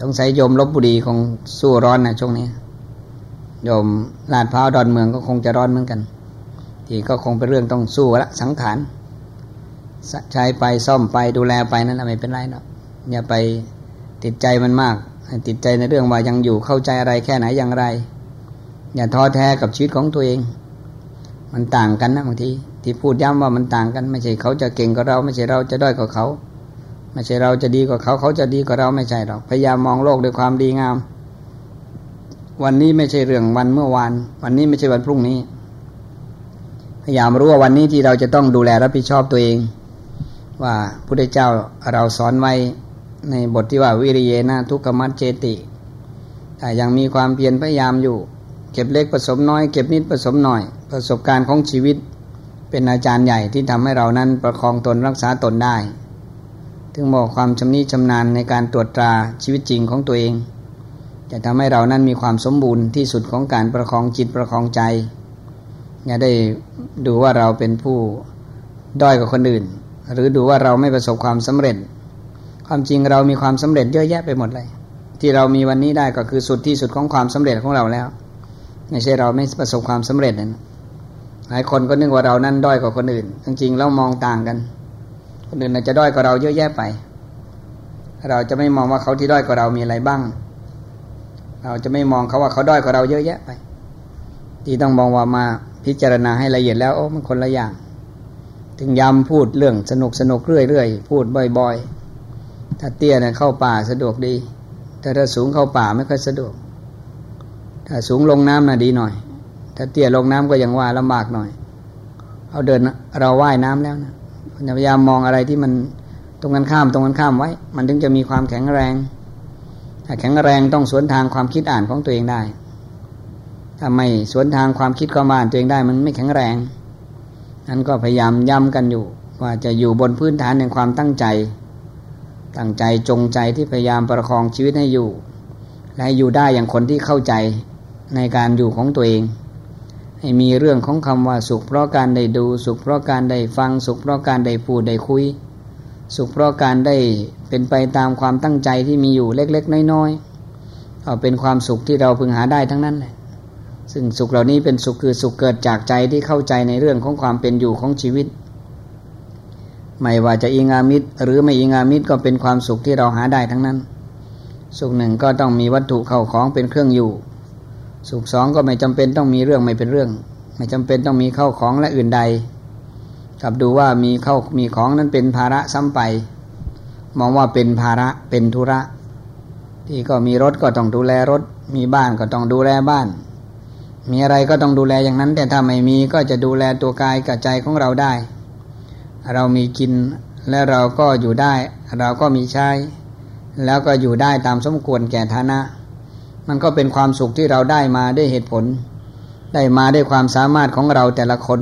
สงสัยโยมลบบุรีคงสู้ร้อนนะช่วงนี้ โยมลาดพร้าวดอนเมืองก็คงจะร้อนเหมือนกัน ที่ก็คงเป็นเรื่องต้องสู้ละสังขารใช้ไปซ่อมไปดูแลไปนั่นแหละไม่เป็นไรเนาะอย่าไป ติดใจมันมาก ติดใจในเรื่องว่ายังอยู่เข้าใจอะไรแค่ไหนอย่างไร อย่าท้อแท้กับชีวิตของตัวเอง มันต่างกันนะบางทีที่พูดย้ำว่ามันต่างกัน ไม่ใช่เขาจะเก่งกว่าเรา ไม่ใช่เราจะด้อยกว่าเขา ไม่ใช่เราจะดีกว่าเขา เขาจะดีกว่าเราไม่ใช่หรอกพยายามมองโลกด้วยความดีงาม วันนี้ไม่ใช่เรื่องวันเมื่อวาน วันนี้ไม่ใช่วันพรุ่งนี้ พยายามรู้ว่าวันนี้ที่เราจะต้องดูแลรับผิดชอบตัวเอง ว่าพระเจ้าเราสอนไว้ ในบทที่ว่าวิริเยนะทุกขมัจเจติแต่ยังมีความเพียรพยายามอยู่ เก็บเล็กผสมน้อย เก็บนิดผสมหน่อย ประสบการณ์ของชีวิต เป็นอาจารย์ใหญ่ที่ทำให้เรานั้นประคองตนรักษาตนได้ ถึงบอกความชำนิชำนาญในการตรวจตราชีวิตจริงของตัวเอง จะทำให้เรานั้นมีความสมบูรณ์ที่สุดของการประคองจิตประคองใจอย่าได้ดูว่าเราเป็นผู้ด้อยกว่าคนอื่น หรือดูว่าเราไม่ประสบความสำเร็จ ความจริงเรามีความสำเร็จเยอะแยะไปหมดเลย ที่เรามีวันนี้ได้ก็คือสุดที่สุดของความสำเร็จของเราแล้ว ไม่ใช่เราไม่ประสบความสำเร็จนะหลายคนก็นึกว่าเรานั้นด้อยกว่าคนอื่น จริงๆเรามองต่างกัน คนอื่นอาจจะด้อยกว่าเราเยอะแยะไป เราจะไม่มองว่าเขาที่ด้อยกว่าเรามีอะไรบ้าง เราจะไม่มองเขาว่าเขาด้อยกว่าเราเยอะแยะไป ที่ต้องมองว่ามาพิจารณาให้ละเอียดแล้วโอ้มันคนละอย่าง ถึงย้ำพูดเรื่องสนุกสนุกเรื่อยๆพูดบ่อย ๆ ถ้าเตี้ยเนี่ยเข้าป่าสะดวกดี แต่ถ้าสูงเข้าป่าไม่ค่อยสะดวก ถ้าสูงลงน้ำน่ะดีหน่อย ถ้าเตี้ยลงน้ำก็ยังว่าลำบากหน่อย เอาเดินเราว่ายน้ำแล้วนะพยายามมองอะไรที่มันตรงกันข้ามตรงกันข้ามไว้ มันถึงจะมีความแข็งแรง ถ้าแข็งแรงต้องสวนทางความคิดอ่านของตัวเองได้ถ้าไม่สวนทางความคิดความอ่านตัวเองได้มันไม่แข็งแรงนั้นก็พยายามย้ำกันอยู่ ว่าจะอยู่บนพื้นฐานแห่งความตั้งใจ ตั้งใจจงใจที่พยายามประคองชีวิตให้อยู่ และอยู่ได้อย่างคนที่เข้าใจในการอยู่ของตัวเอง ให้มีเรื่องของคำว่าสุขเพราะการได้ดู สุขเพราะการได้ฟัง สุขเพราะการได้พูดได้คุย สุขเพราะการได้เป็นไปตามความตั้งใจที่มีอยู่เล็ก ๆ น้อยๆก็เป็นความสุขที่เราพึงหาได้ทั้งนั้นแหละซึ่งสุขเหล่านี้เป็นสุขคือสุขเกิดจากใจที่เข้าใจในเรื่องของความเป็นอยู่ของชีวิต ไม่ว่าจะอิงอามิตร หรือไม่อิงอามิตรก็เป็นความสุขที่เราหาได้ทั้งนั้น สุขหนึ่งก็ต้องมีวัตถุเข้าของเป็นเครื่องอยู่ สุขสองก็ไม่จำเป็นต้องมีเรื่องไม่เป็นเรื่อง ไม่จำเป็นต้องมีเข้าของและอื่นใดกับดูว่ามีเข้ามีของนั้นเป็นภาระซ้ำไป มองว่าเป็นภาระเป็นธุระ ที่ก็มีรถก็ต้องดูแลรถ มีบ้านก็ต้องดูแลบ้าน มีอะไรก็ต้องดูแลอย่างนั้น แต่ถ้าไม่มีก็จะดูแลตัวกายกับใจของเราได้ เรามีกิน และเราก็อยู่ได้ เราก็มีใช้ แล้วก็อยู่ได้ตามสมควรแก่ฐานะ มันก็เป็นความสุขที่เราได้มาด้วยเหตุผล ได้มาด้วยความสามารถของเราแต่ละคน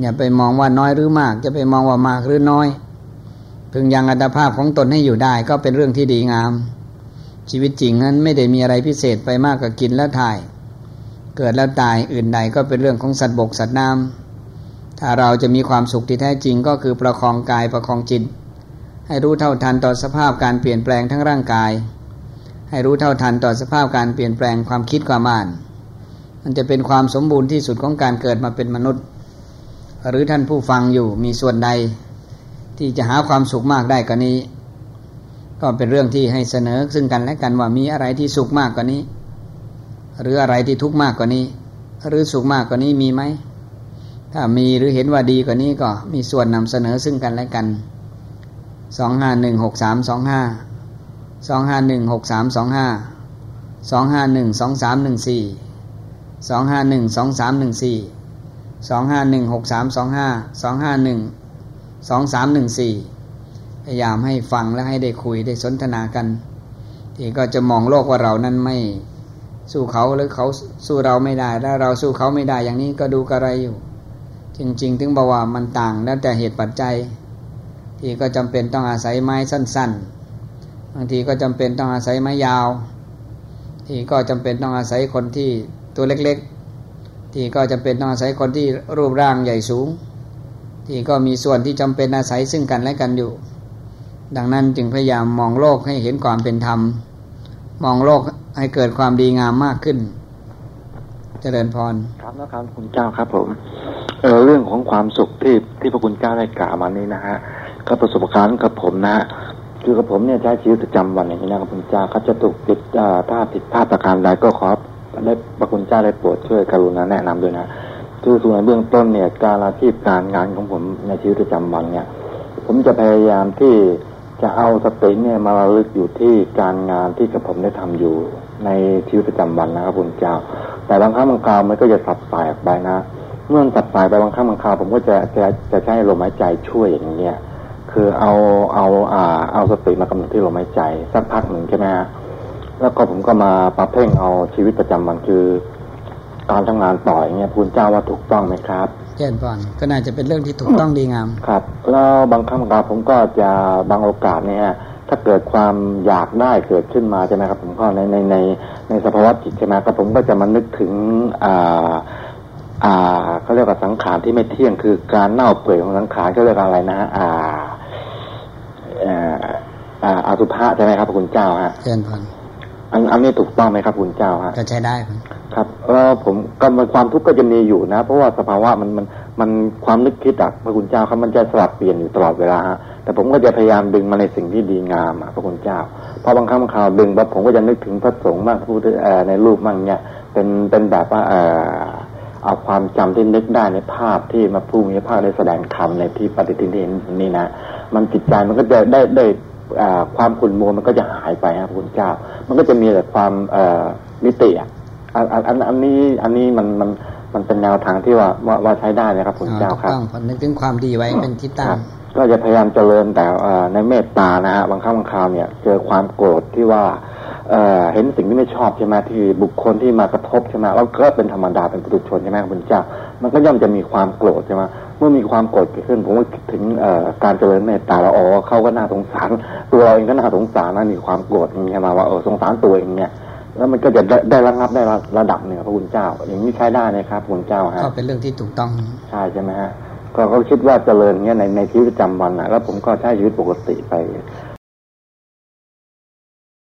อย่าไปมองว่าน้อยหรือมาก จะไปมองว่ามากหรือน้อย พึงยังอัตภาพของตนให้อยู่ได้ก็เป็นเรื่องที่ดีงาม ชีวิตจริงนั้นไม่ได้มีอะไรพิเศษไปมากกว่ากินและถ่าย เกิดแล้วตายอื่นใดก็เป็นเรื่องของสัตว์บกสัตว์น้ำ ถ้าเราจะมีความสุขที่แท้จริงก็คือประคองกายประคองจิต ให้รู้เท่าทันต่อสภาพการเปลี่ยนแปลงทั้งร่างกาย ให้รู้เท่าทันต่อสภาพการเปลี่ยนแปลงความคิดความอ่าน มันจะเป็นความสมบูรณ์ที่สุดของการเกิดมาเป็นมนุษย์ หรือท่านผู้ฟังอยู่มีส่วนใด ที่จะหาความสุขมากได้กว่านี้ ก็เป็นเรื่องที่ให้เสนอซึ่งกันและกันว่ามีอะไรที่สุขมากกว่านี้ หรืออะไรที่ทุกข์มากกว่านี้ หรือสุขมากกว่านี้มีไหม ถ้ามีหรือเห็นว่าดีกว่านี้ก็มีส่วนนำเสนอซึ่งกันและกันสองห้าหนึ่งหกสามสองห้าสองห้าหนึ่งหกสามสองห้าสองห้าหนึ่งสองสามหนึ่งสี่สองห้าหนึ่งสองสามหนึ่งสี่สองห้าหนึ่งหกสามสองห้าสองห้าหนึ่งสองสามหนึ่งสี่พยายามให้ฟังและให้ได้คุยได้สนทนากัน ที่ก็จะมองโลกว่าเรานั้นไม่สู้เขาหรือเขาสู้เราไม่ได้แล้วเราสู้เขาไม่ได้อย่างนี้ก็ดูกระไรอยู่ จริง ๆ ถึงบอกว่ามันต่างแล้วแต่เหตุปัจจัย ที่ก็จำเป็นต้องอาศัยไม้สั้น ๆ บางทีก็จำเป็นต้องอาศัยไม้ยาว ที่ก็จำเป็นต้องอาศัยคนที่ตัวเล็กๆ ที่ก็จำเป็นต้องอาศัยคนที่รูปร่างใหญ่สูง ที่ก็มีส่วนที่จำเป็นอาศัยซึ่งกันและกันอยู่ ดังนั้นจึงพยายามมองโลกให้เห็นความเป็นธรรม มองโลกให้เกิดความดีงามมากขึ้น เจริญพร ครับนะครับคุณเจ้าครับผม เเรื่องของความสุขที่ที่พระคุณเจ้าได้กล่าวมานี้นะฮะก็ประสบการณ์กับผมนะคือกับผมเนี่ยใช้ชีวิตประจำวันอย่างนี้นะครับคุณเจ้าเขาจะถูกผิดถ้าผิดพลาดประการใดก็ขอได้พระคุณเจ้าได้โปรดช่วยกรุณาแนะนำด้วยนะคือส่วนเบื้องต้นเนี่ยการอาชีพการงานของผมในชีวิตประจำวันเนี่ย ผมจะพยายามที่จะเอาสติเนี่ยมาระลึกอยู่ที่การงานที่กับผมได้ทำอยู่ในชีวิตประจำวันนะครับคุณเจ้า แต่บางครั้งบางคราวมันก็จะสับสายออกไปนะ เมื่อสับสายไปบางครั้งบางคราวผมก็จะจะจะใช้ลมหายใจช่วยอย่างเงี้ยคือเอาเอาอ่าเอาสติมากำหนดที่ลมหายใจสักพักหนึ่งใช่ไหมฮะแล้วก็ผมก็มาปรับเพ่งเอาชีวิตประจำวันคือการทำงานต่ออย่างเงี้ยคุณเจ้าว่าถูกต้องไหมครับเช่นก่อนก็น่าจะเป็นเรื่องที่ถูกต้องดีงาม ครับ แล้วบางครั้งบางคราวผมก็จะบางโอกาสเนี่ยถ้าเกิดความอยากได้เกิดขึ้นมาใช่ไหมครับ ผมก็ในในในในสภาวะจิตใช่ไหมก็ผมก็จะมานึกถึงอ่า อ่าเขาเรียกว่าสังขารที่ไม่เที่ยงคือการเน่าเปื่อยของสังขารก็เรียกอะไรนะอ่าอ่าอ่าอาสุภะใช่ไหมครับคุณเจ้าฮะเช่นก่อนอันอันนี้ถูกต้องไหมครับคุณเจ้าฮะก็ใช้ได้ครับเออผมก็มันความทุกข์ก็จะมีอยู่นะ เพราะว่าสภาวะมันมันมันความนึกคิดอะพระคุณเจ้าครับมันจะสลับเปลี่ยนอยู่ตลอดเวลาฮะแต่ผมก็จะพยายามดึงมาในสิ่งที่ดีงามอะพระคุณเจ้าเพราะบางครั้งบางคราวดึงแบบผมก็จะนึกถึงพระสงฆ์มากพูดในรูปมั่งเนี่ยเป็นเป็นแบบว่าเออ เอาความจำที่นึกได้ในภาพที่มาพูดในภาพได้แสดงธรรมในที่ปฏิทินนี่นะมันจิตใจมันก็จะได้ได้ความขุ่นมัวมันก็จะหายไปครับคุณเจ้า มันก็จะมีแต่ความมิติอะอันอันอันนี้อันนี้มันมันมันเป็นแนวทางที่ว่าว่าใช้ได้นะครับคุณเจ้าครับต้องนึกถึงความดีไว้เป็นทิศตั้งก็จะพยายามเจริญแต่ในเมตตานะฮะบางครั้งบางคราวเนี่ย เจอความโกรธที่ว่า เห็นสิ่งที่ไม่ชอบใช่ไหมที่บุคคลที่มากระทบใช่ไหมแล้วก็เป็นธรรมดาเป็นปุถุชนใช่ไหมคุณเจ้า มันก็ย่อมจะมีความโกรธใช่ไหมเมื่อมีความโกรธเกิดขึ้นผมก็คิดถึงการเจริญเมตตาแล้วอ๋อเขาก็น่าสงสาร ตัวเราเองก็น่าสงสารนะมีความโกรธอย่างเงี้ยมาว่าเออสงสารตัวเองเนี่ยแล้วมันก็จะได้ได้ระงับได้ระดับหนึ่งพระคุณเจ้าอย่างนี้ใช้ได้นะครับคุณเจ้าฮะก็เป็นเรื่องที่ถูกต้องใช่ใช่ไหมฮะก็เขาคิดว่าเจริญเงี้ยในในชีวิตประจำวันนะแล้วผมก็ใช้ชีวิตปกติไป